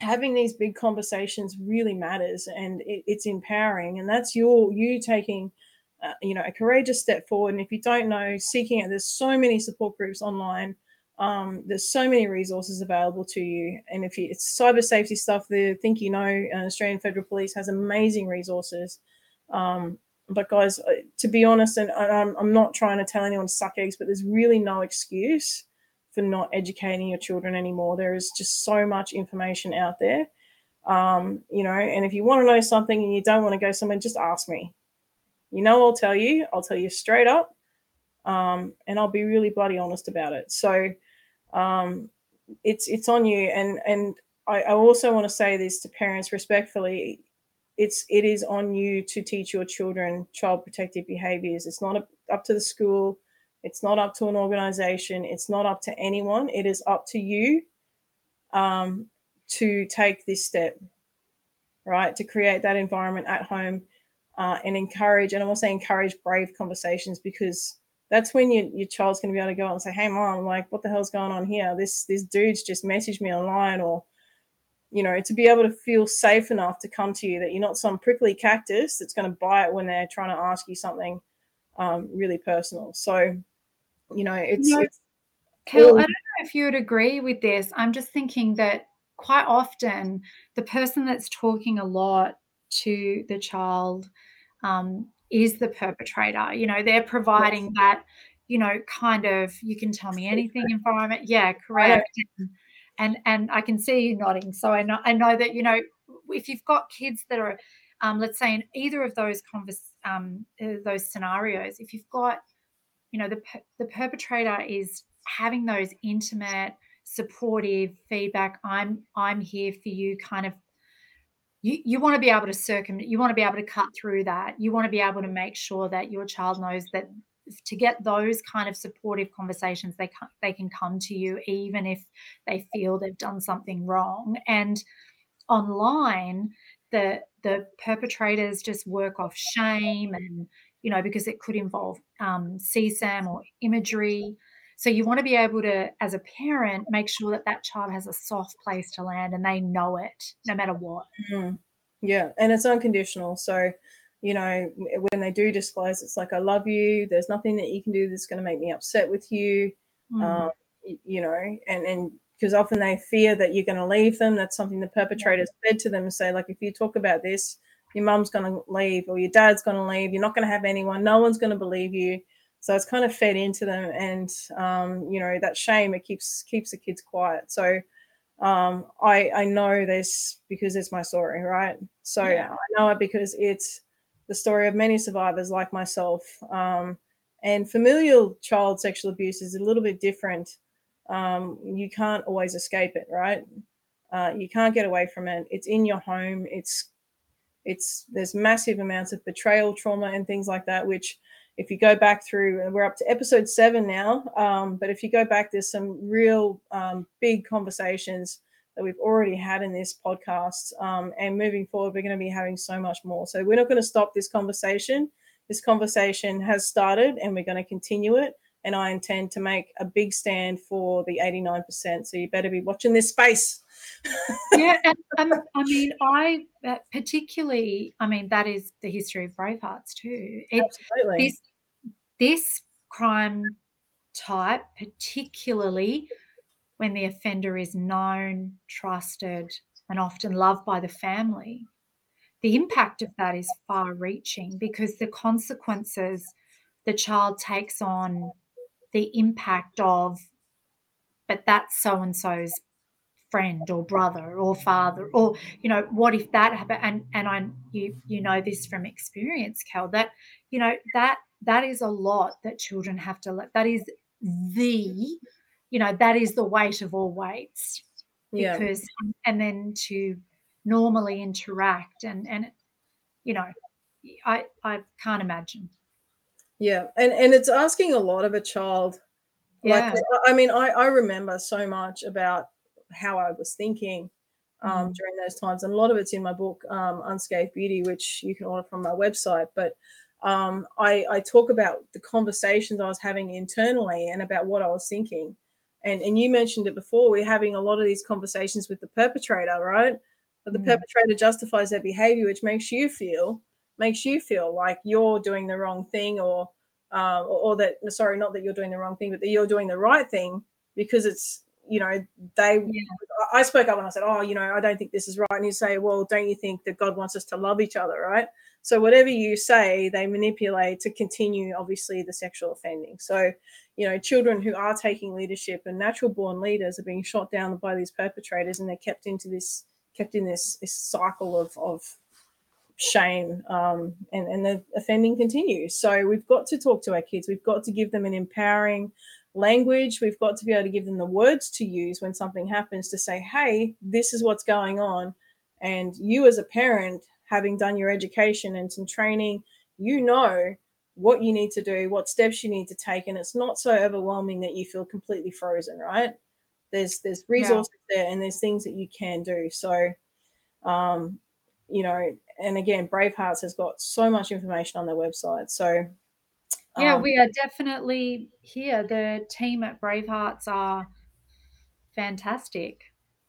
having these big conversations really matters and it, it's empowering and that's your you taking uh, you know, a courageous step forward. And if you don't know, seeking out, there's so many support groups online um, there's so many resources available to you. And if you, it's cyber safety stuff, the ThinkUKnow, uh, Australian Federal Police has amazing resources. Um, but guys, uh, to be honest, and I'm, I'm not trying to tell anyone to suck eggs, but there's really no excuse for not educating your children anymore. There is just so much information out there. Um, you know, and if you want to know something and you don't want to go somewhere, just ask me. You know, I'll tell you. I'll tell you straight up, um, and I'll be really bloody honest about it. So, um, it's it's on you, and and I, I also want to say this to parents respectfully. It's it is on you to teach your children child protective behaviors. It's not up to the school. It's not up to an organization. It's not up to anyone. It is up to you um, to take this step, right? To create that environment at home uh, and encourage, and I want to say encourage brave conversations because that's when you, your child's going to be able to go out and say, "Hey, mom, like, what the hell's going on here? This this dude's just messaged me online," or you know, to be able to feel safe enough to come to you that you're not some prickly cactus that's going to bite when they're trying to ask you something um, really personal. So, you know, it's, yeah. it's Kel, I don't know if you would agree with this. I'm just thinking that quite often the person that's talking a lot to the child um, is the perpetrator. You know, they're providing yes. that, you know, kind of you can tell me anything environment. Yeah, correct. And, and and I can see you nodding. So I know I know that you know if you've got kids that are, um, let's say in either of those convers um, uh, those scenarios, if you've got, you know, the the perpetrator is having those intimate supportive feedback i'm i'm here for you kind of you, you want to be able to circum you want to be able to cut through that. You want to be able to make sure that your child knows that to get those kind of supportive conversations they can, they can come to you even if they feel they've done something wrong. And online the the perpetrators just work off shame and you know because it could involve um, CSAM or imagery so you want to be able to, as a parent, make sure that that child has a soft place to land and they know it no matter what. Mm. Yeah, and it's unconditional. So, you know, when they do disclose, it's like, I love you. There's nothing that you can do that's going to make me upset with you. Mm. Um, you know, and and because often they fear that you're going to leave them. That's something the perpetrators yeah. said to them and say, like, if you talk about this, your mum's going to leave or your dad's going to leave. You're not going to have anyone. No one's going to believe you so it's kind of fed into them and um, you know that shame it keeps keeps the kids quiet so um, I, I know this because it's my story right so yeah. i know it because it's the story of many survivors like myself um, and familial child sexual abuse is a little bit different um, you can't always escape it right uh, you can't get away from it it's in your home it's it's there's massive amounts of betrayal trauma and things like that which if you go back through, and we're up to episode seven now, um, but if you go back, there's some real um, big conversations that we've already had in this podcast. Um, and moving forward, we're going to be having so much more. So we're not going to stop this conversation. This conversation has started, and we're going to continue it. And I intend to make a big stand for the 89%. So you better be watching this space. yeah, and, um, I mean, I uh, particularly, I mean, that is the history of Bravehearts too. It, Absolutely. This this crime type, particularly when the offender is known, trusted, and often loved by the family, the impact of that is far reaching because the consequences the child takes on the impact of, but that's so and so's friend or brother or father or you know what if that happened? And and i you you know this from experience kel that you know that that is a lot that children have to let that is the you know that is the weight of all weights. Because yeah. and then to normally interact and and you know i i can't imagine yeah and and it's asking a lot of a child yeah. like i mean i i remember so much about how i was thinking um, mm. during those times and a lot of it's in my book um, unscathed beauty which you can order from my website but um, I, I talk about the conversations I was having internally and about what I was thinking. And, and you mentioned it before, we're having a lot of these conversations with the perpetrator, right? But the mm. perpetrator justifies their behavior, which makes you feel makes you feel like you're doing the wrong thing or uh, or, or that sorry not that you're doing the wrong thing but that you're doing the right thing because it's you know they yeah. i spoke up and i said oh you know i don't think this is right. And you say well don't you think that god wants us to love each other? Right? So whatever you say they manipulate to continue obviously the sexual offending. So you know children who are taking leadership and natural born leaders are being shot down by these perpetrators and they're kept into this kept in this this cycle of of shame um, and and the offending continues. So we've got to talk to our kids. We've got to give them an empowering language. We've got to be able to give them the words to use when something happens to say hey this is what's going on. And you as a parent having done your education and some training you know what you need to do what steps you need to take and it's not so overwhelming that you feel completely frozen right? There's there's resources yeah. there and there's things that you can do. So um you know and again, Bravehearts has got so much information on their website. So yeah, um, we are definitely here. The team at Bravehearts are fantastic.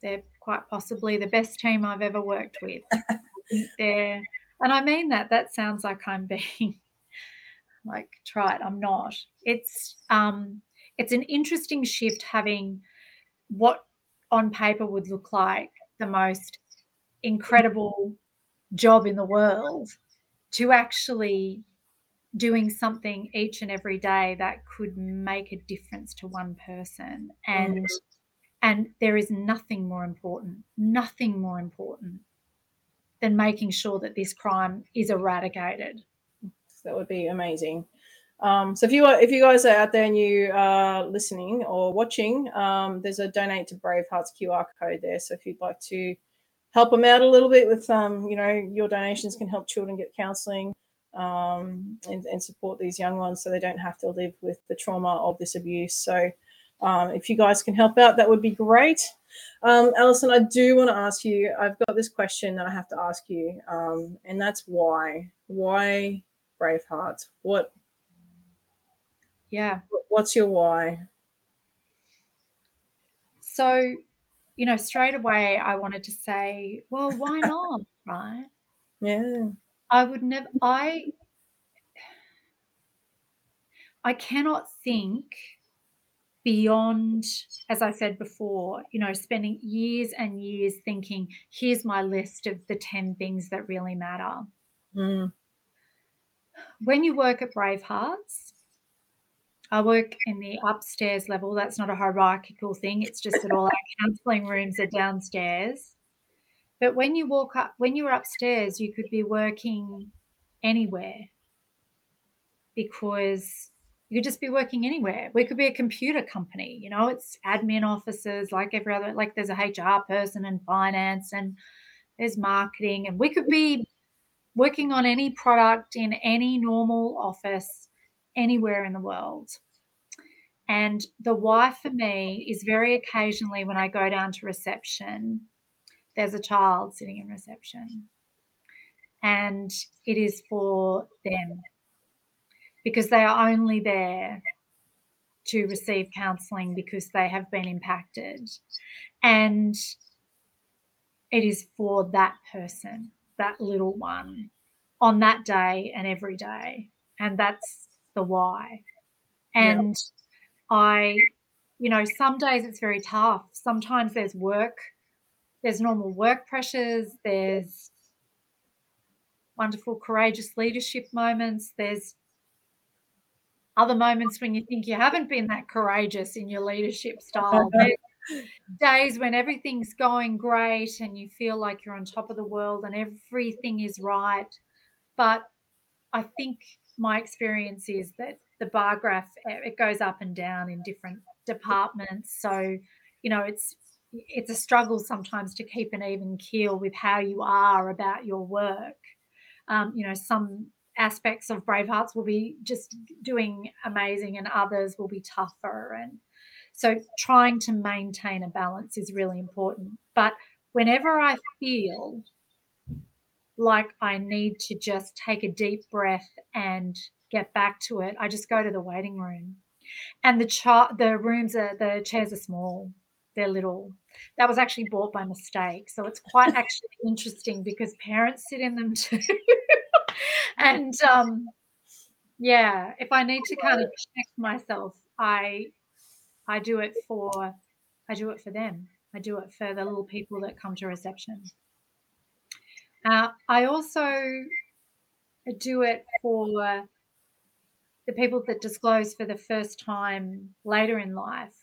They're quite possibly the best team I've ever worked with. They're, and I mean that. That sounds like I'm being like trite. I'm not. It's um, it's an interesting shift having what on paper would look like the most incredible job in the world to actually doing something each and every day that could make a difference to one person. And mm-hmm. and there is nothing more important nothing more important than making sure that this crime is eradicated. That would be amazing. Um, so if you are if you guys are out there and you are listening or watching um, there's a donate to bravehearts qr code there. So if you'd like to help them out a little bit with um, you know your donations can help children get counselling um, and, and, support these young ones so they don't have to live with the trauma of this abuse. So um, if you guys can help out that would be great. Um, Alison I do want to ask you I've got this question that I have to ask you um, and that's why why Braveheart what yeah. What's your why? So you know, straight away I wanted to say, well, why not? right? Yeah. I would never I I cannot think beyond, as I said before, you know, spending years and years thinking, here's my list of the 10 things that really matter. Mm. When you work at Bravehearts, I work in the upstairs level. That's not a hierarchical thing. It's just that all our counselling rooms are downstairs. But when you walk up, when you're upstairs, you could be working anywhere because you could just be working anywhere. We could be a computer company, you know, it's admin offices like every other, like there's a HR person and finance and there's marketing, and we could be working on any product in any normal office anywhere in the world. And the why for me is very occasionally when I go down to reception, there's a child sitting in reception. And it is for them because they are only there to receive counselling because they have been impacted. And it is for that person, that little one, on that day and every day. And that's the why. And I, you know, some days it's very tough. Sometimes there's work, there's normal work pressures, there's wonderful, courageous leadership moments, there's other moments when you think you haven't been that courageous in your leadership style. days when everything's going great and you feel like you're on top of the world and everything is right. But I think my experience is that the bar graph eh, it goes up and down in different departments. So you know it's it's a struggle sometimes to keep an even keel with how you are about your work. Um, you know some aspects of bravehearts will be just doing amazing and others will be tougher. And so trying to maintain a balance is really important. But whenever i feel like I need to just take a deep breath and get back to it, I just go to the waiting room. And the chart, the rooms are the chairs are small. They're little. That was actually bought by mistake. So it's quite actually interesting because parents sit in them too. and um yeah, if I need to kind of check myself, I I do it for I do it for them. I do it for the little people that come to reception. Uh, I also do it for the people that disclose for the first time later in life.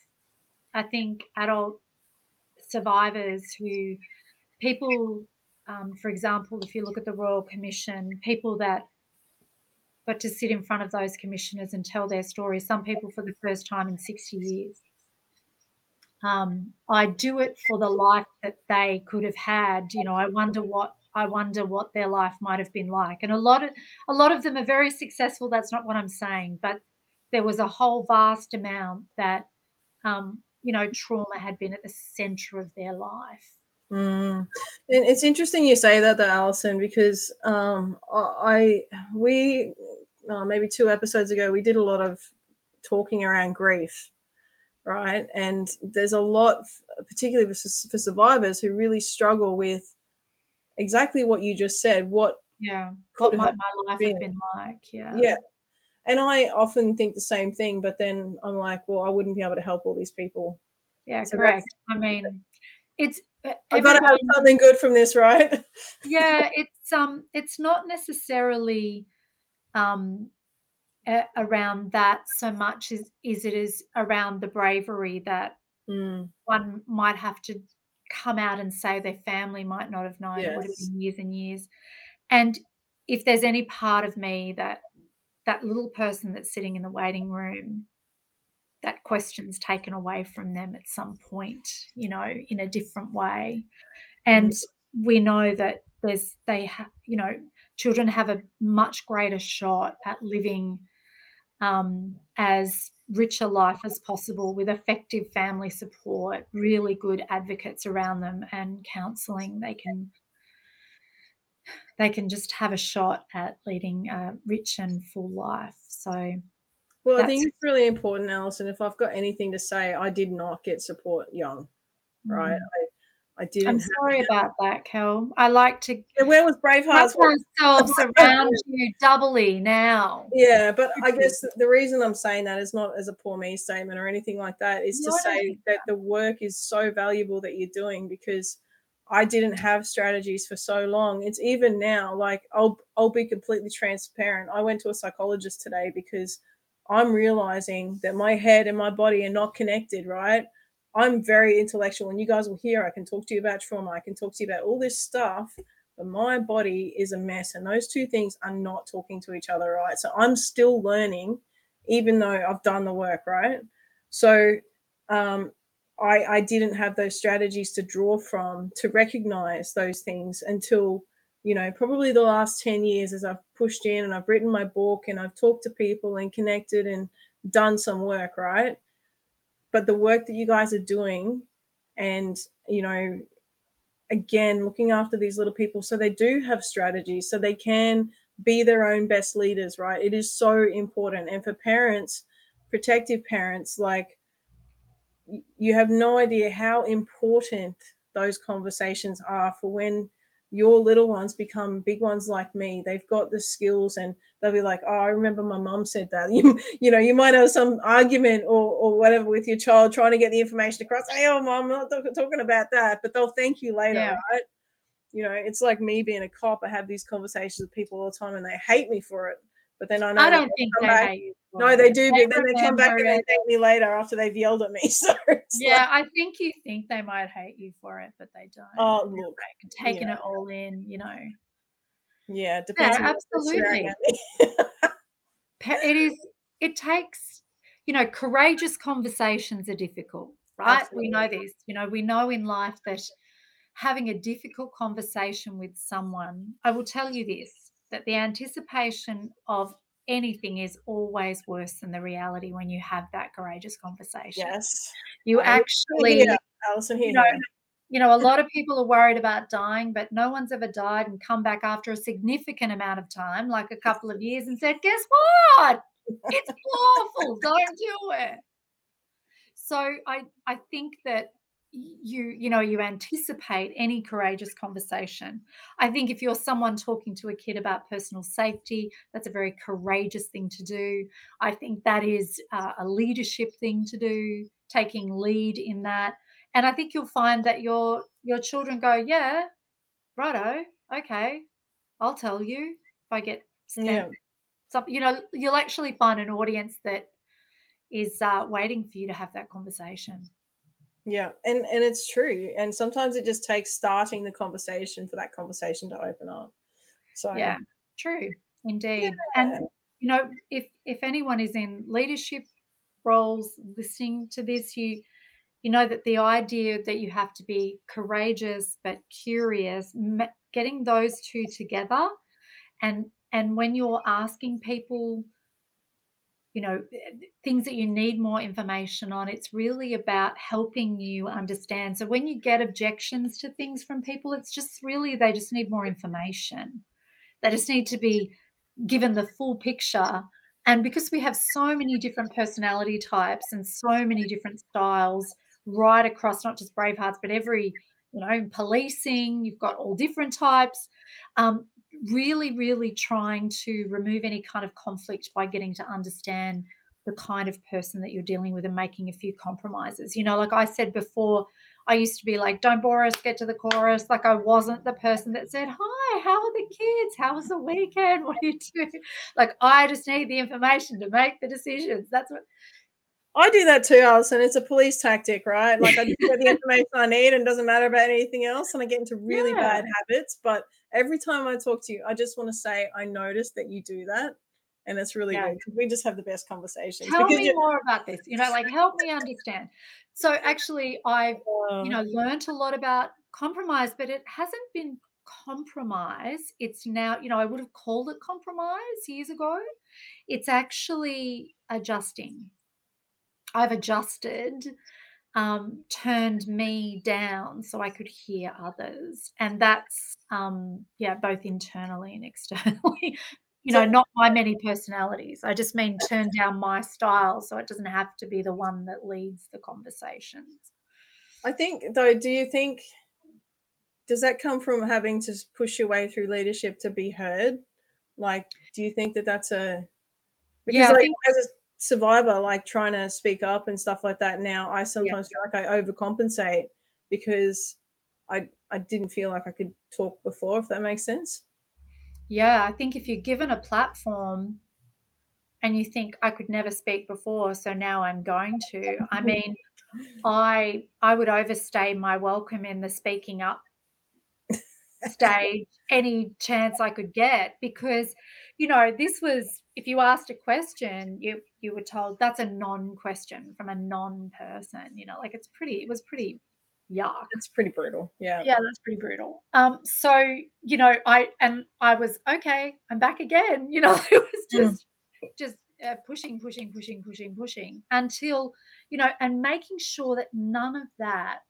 I think adult survivors who people, um, for example, if you look at the Royal Commission, people that got to sit in front of those commissioners and tell their stories, some people for the first time in 60 years. Um, I do it for the life that they could have had. You know, I wonder what I wonder what their life might have been like. And a lot of a lot of them are very successful. That's not what I'm saying, but there was a whole vast amount that um, you know trauma had been at the center of their life. Mm. And it's interesting you say that, though, Alison, because um, I we uh, maybe two episodes ago we did a lot of talking around grief right? And there's a lot, particularly for, for survivors, who really struggle with exactly what you just said. What yeah, what might my life been. have been like? Yeah, yeah. And I often think the same thing, but then I'm like, well, I wouldn't be able to help all these people. Yeah, so correct. I mean, it's uh, I've got to have something good from this, right? yeah, it's um, it's not necessarily um uh, around that so much as, is it is around the bravery that mm. one might have to come out and say their family might not have known yes. it would have been years and years and if there's any part of me that that little person that's sitting in the waiting room that question's taken away from them at some point you know in a different way and mm. we know that there's they have you know children have a much greater shot at living um, as rich a life as possible with effective family support, really good advocates around them, and counselling. They can they can just have a shot at leading a rich and full life. So, well, I think it's really important, Alison. If I've got anything to say, I did not get support young, right? Mm. I, I didn't. I'm sorry about that, Kel. I like to. Yeah, where was Braveheart? ourselves around you doubly now. Yeah, but I guess the reason I'm saying that is not as a poor me statement or anything like that. Is no, to say that the work is so valuable that you're doing because I didn't have strategies for so long. It's even now. Like I'll I'll be completely transparent. I went to a psychologist today because I'm realizing that my head and my body are not connected. Right I'm very intellectual, and you guys will hear I can talk to you about trauma, I can talk to you about all this stuff, but my body is a mess, and those two things are not talking to each other, right? So I'm still learning, even though I've done the work, right? So um, I, I didn't have those strategies to draw from to recognize those things until you know probably the last 10 years as i've pushed in and i've written my book and i've talked to people and connected and done some work right but the work that you guys are doing and you know again looking after these little people so they do have strategies so they can be their own best leaders right? It is so important and for parents protective parents like you have no idea how important those conversations are for when your little ones become big ones like me. They've got the skills and they'll be like, oh, I remember my mom said that. You, you know, you might have some argument or, or whatever with your child trying to get the information across. Hey, oh, mom, I'm not talking about that, but they'll thank you later, yeah. right? You know, it's like me being a cop. I have these conversations with people all the time and they hate me for it. But then I know I don't think they back. hate you. No, they do. They but then they come back and they thank me later after they've yelled at me. So yeah, like, I think you think they might hate you for it, but they don't. Oh, look, taking yeah. it all in, you know. Yeah, depends. Yeah, absolutely. it is. It takes, you know, courageous conversations are difficult, right? Absolutely. We know this. You know, we know in life that having a difficult conversation with someone. I will tell you this that the anticipation of anything is always worse than the reality when you have that courageous conversation. Yes. You actually, here, Alison, here. You know, you know, a lot of people are worried about dying, but no one's ever died and come back after a significant amount of time, like a couple of years, and said, Guess what? It's awful. Don't do it. So I, I think that you you know you anticipate any courageous conversation. I think if you're someone talking to a kid about personal safety that's a very courageous thing to do. I think that is uh, a leadership thing to do taking lead in that. And i think you'll find that your your children go yeah righto okay i'll tell you if i get yeah. something you know you'll actually find an audience that is uh, waiting for you to have that conversation yeah, and and it's true. And sometimes it just takes starting the conversation for that conversation to open up. So yeah, true, indeed. Yeah. And you know, if if anyone is in leadership roles listening to this, you you know that the idea that you have to be courageous but curious, getting those two together, and and when you're asking people you know things that you need more information on. It's really about helping you understand. So when you get objections to things from people it's just really they just need more information. They just need to be given the full picture. And because we have so many different personality types and so many different styles right across not just bravehearts but every you know policing you've got all different types um, really, really trying to remove any kind of conflict by getting to understand the kind of person that you're dealing with and making a few compromises. You know, like I said before, I used to be like, don't bore us, get to the chorus. Like I wasn't the person that said, Hi, how are the kids? How was the weekend? What do you do? Like I just need the information to make the decisions. That's what I do that too, Alison. It's a police tactic, right? Like I just get the information I need and doesn't matter about anything else. And I get into really yeah. bad habits. But every time I talk to you, I just want to say I noticed that you do that. And it's really yeah. good we just have the best conversations. Tell me more about this. You know, like help me understand. So actually I've, you um know, learned a lot about compromise, but it hasn't been compromise. It's now, you know, I would have called it compromise years ago. It's actually adjusting I've adjusted, um, turned me down so I could hear others. And that's, um, yeah, both internally and externally. you know, not my many personalities. I just mean turn down my style so it doesn't have to be the one that leads the conversations. I think, though, do you think, does that come from having to push your way through leadership to be heard? Like, do you think that that's a, because yeah, like, think, as a survivor like trying to speak up and stuff like that now i sometimes yeah. feel like i overcompensate because i i didn't feel like i could talk before if that makes sense yeah i think if you're given a platform and you think i could never speak before so now i'm going to i mean i i would overstay my welcome in the speaking up stage any chance i could get because you know this was if you asked a question you you were told that's a non-question from a non-person you know like it's pretty it was pretty yuck it's pretty brutal yeah yeah that's pretty brutal um so you know i and i was okay i'm back again you know it was mm. just mm. just uh, pushing pushing pushing pushing pushing until you know and making sure that none of that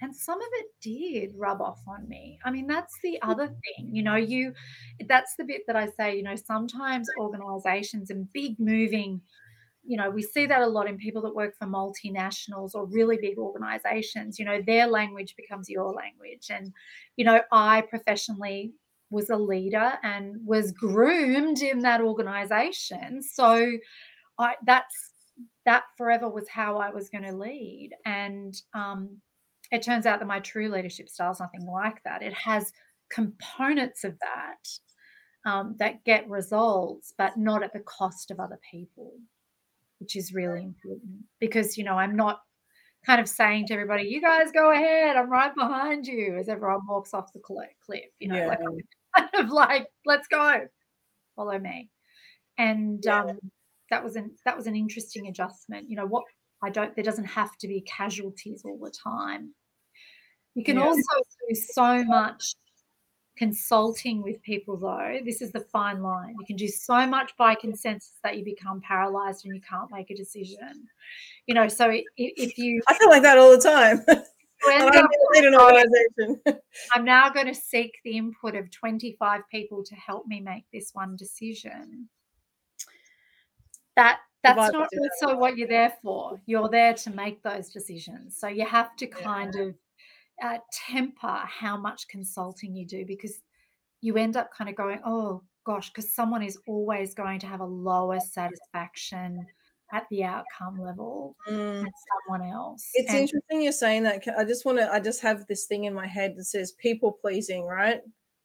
and some of it did rub off on me. I mean that's the other mm. thing you know you that's the bit that i say you know sometimes organizations and big moving you know we see that a lot in people that work for multinationals or really big organizations you know their language becomes your language. And you know i professionally was a leader and was groomed in that organization. So i that's that forever was how i was going to lead. And um it turns out that my true leadership style is nothing like that. It has components of that um, that get results, but not at the cost of other people, which is really important because, you know, I'm not kind of saying to everybody, you guys go ahead, I'm right behind you as everyone walks off the cliff, you know, yeah. like kind of like, let's go, follow me. And yeah. um, that was an that was an interesting adjustment. You know, what I don't there doesn't have to be casualties all the time. You can also do so much consulting with people though this is the fine line you can do so much by consensus that you become paralyzed and you can't make a decision you know so if you i feel like that all the time I'm now going to seek the input of 25 people to help me make this one decision. That that's not also what you're there for. You're there to make those decisions. So you have to kind yeah. of uh, temper how much consulting you do because you end up kind of going, oh gosh, because someone is always going to have a lower satisfaction at the outcome level mm. than someone else. It's and- interesting you're saying that. I just want to, I just have this thing in my head that says people pleasing, right?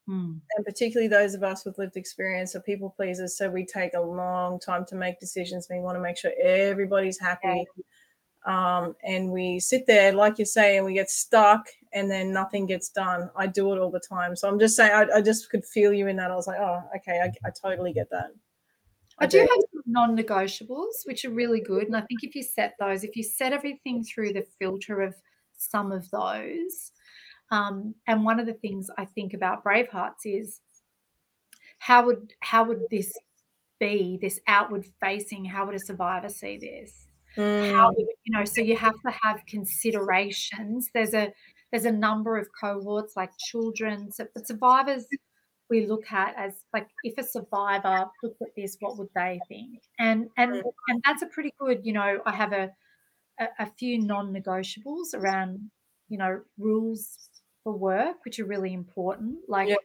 Mm. And particularly those of us with lived experience are people pleasers. So we take a long time to make decisions. We want to make sure everybody's happy. Um, and we sit there, like you say, and we get stuck and then nothing gets done. I do it all the time. So I'm just saying, I, I just could feel you in that. I was like, oh, okay, I, I totally get that. I, I do, do have non negotiables, which are really good. And I think if you set those, if you set everything through the filter of some of those, um, and one of the things I think about Bravehearts is how would how would this be this outward facing? How would a survivor see this? Mm. How you know? So you have to have considerations. There's a there's a number of cohorts like children, so, but survivors we look at as like if a survivor looked at this, what would they think? And and mm. and that's a pretty good. You know, I have a a, a few non-negotiables around you know rules for work, which are really important. Like, yeah.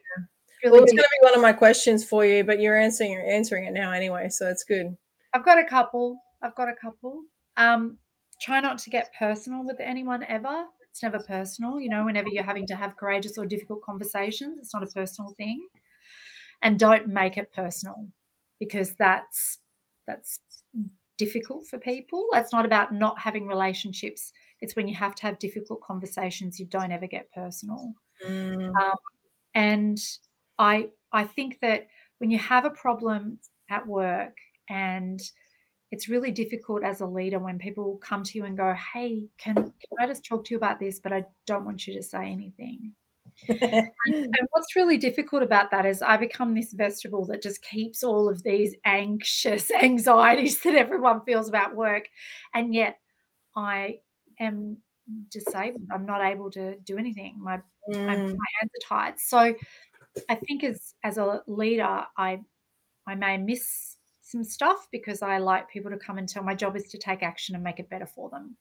really well, it's going to be one of my questions for you, but you're answering you're answering it now anyway, so it's good. I've got a couple. I've got a couple. Um, try not to get personal with anyone ever. It's never personal. You know, whenever you're having to have courageous or difficult conversations, it's not a personal thing. And don't make it personal because that's that's difficult for people. It's not about not having relationships it's when you have to have difficult conversations, you don't ever get personal. Mm. Um, and I I think that when you have a problem at work and it's really difficult as a leader when people come to you and go, Hey, can, can I just talk to you about this? But I don't want you to say anything. and, and, what's really difficult about that is I become this vegetable that just keeps all of these anxious anxieties that everyone feels about work. And yet I am disabled. I'm not able to do anything. My, mm. my, my hands are tied. So I think as as a leader, I I may miss some stuff because I like people to come and tell my job is to take action and make it better for them.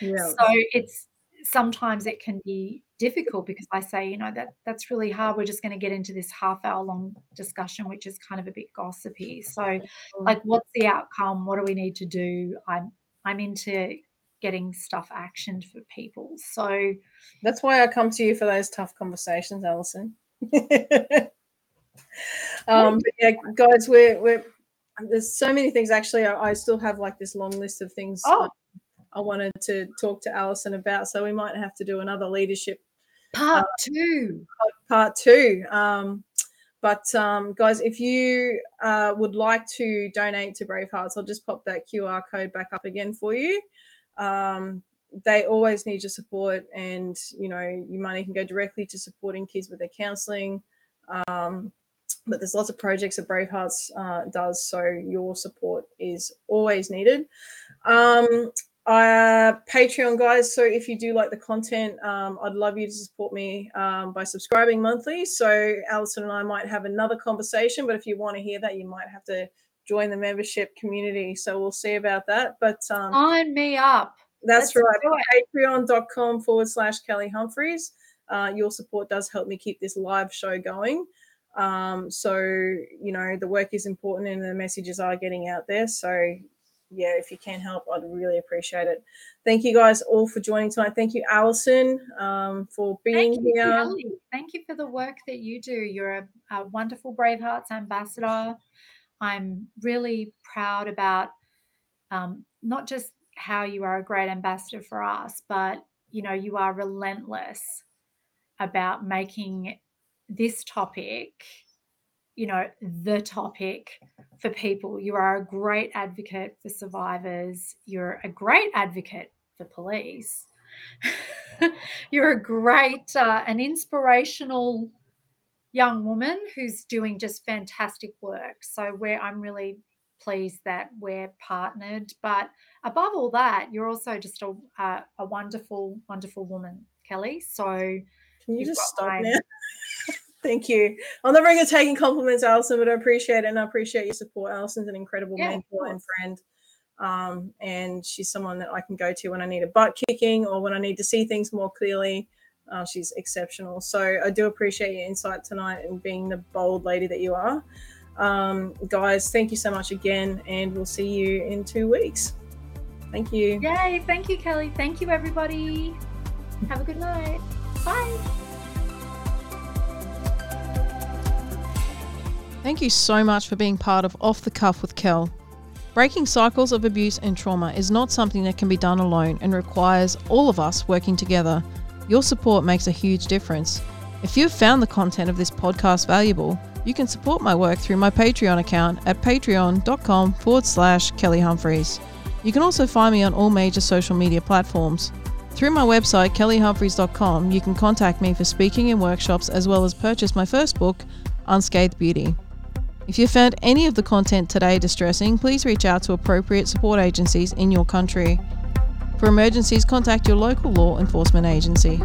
Yeah. So it's sometimes it can be difficult because I say, you know, that that's really hard. We're just going to get into this half hour long discussion, which is kind of a bit gossipy. So, like, what's the outcome? What do we need to do? I'm I'm into getting stuff actioned for people. So that's why I come to you for those tough conversations, Alison. um, but yeah, guys, we're we're there's so many things. Actually, I, I still have like this long list of things oh. I wanted to talk to Alison about. So we might have to do another leadership part uh, two. Part two. Um, but um, guys, if you uh, would like to donate to Bravehearts, I'll just pop that QR code back up again for you um, they always need your support and you know your money can go directly to supporting kids with their counseling um, but there's lots of projects that bravehearts uh, does so your support is always needed um, uh, patreon guys so if you do like the content um, i'd love you to support me um, by subscribing monthly so alison and i might have another conversation but if you want to hear that you might have to join the membership community. So we'll see about that. But um, sign me up. That's Let's right. Patreon.com forward slash Kelly Humphries. Uh, your support does help me keep this live show going. Um, so, you know, the work is important and the messages are getting out there. So, yeah, if you can help, I'd really appreciate it. Thank you guys all for joining tonight. Thank you, Alison, um, for being Thank here. You, Thank you for the work that you do. You're a, a wonderful Bravehearts ambassador. I'm really proud about um, not just how you are a great ambassador for us, but you know, you are relentless about making this topic, you know, the topic for people. You are a great advocate for survivors. You're a great advocate for police. You're a great, uh, an inspirational young woman who's doing just fantastic work. So where I'm really pleased that we're partnered. But above all that, you're also just a, a, a wonderful, wonderful woman, Kelly. So can you just stop my... now? Thank you. I'm never to taking compliments, Alison, but I appreciate it and I appreciate your support. Alison's an incredible yeah, mentor and friend. Um, and she's someone that I can go to when I need a butt kicking or when I need to see things more clearly. Uh, she's exceptional. So I do appreciate your insight tonight and being the bold lady that you are. Um, guys, thank you so much again, and we'll see you in two weeks. Thank you. Yay. Thank you, Kelly. Thank you, everybody. Have a good night. Bye. Thank you so much for being part of Off the Cuff with Kel. Breaking cycles of abuse and trauma is not something that can be done alone and requires all of us working together. Your support makes a huge difference. If you've found the content of this podcast valuable, you can support my work through my Patreon account at patreon.com forward slash Kelly Humphries. You can also find me on all major social media platforms. Through my website, kellyhumphries.com, you can contact me for speaking in workshops as well as purchase my first book, Unscathed Beauty. If you found any of the content today distressing, please reach out to appropriate support agencies in your country. For emergencies, contact your local law enforcement agency.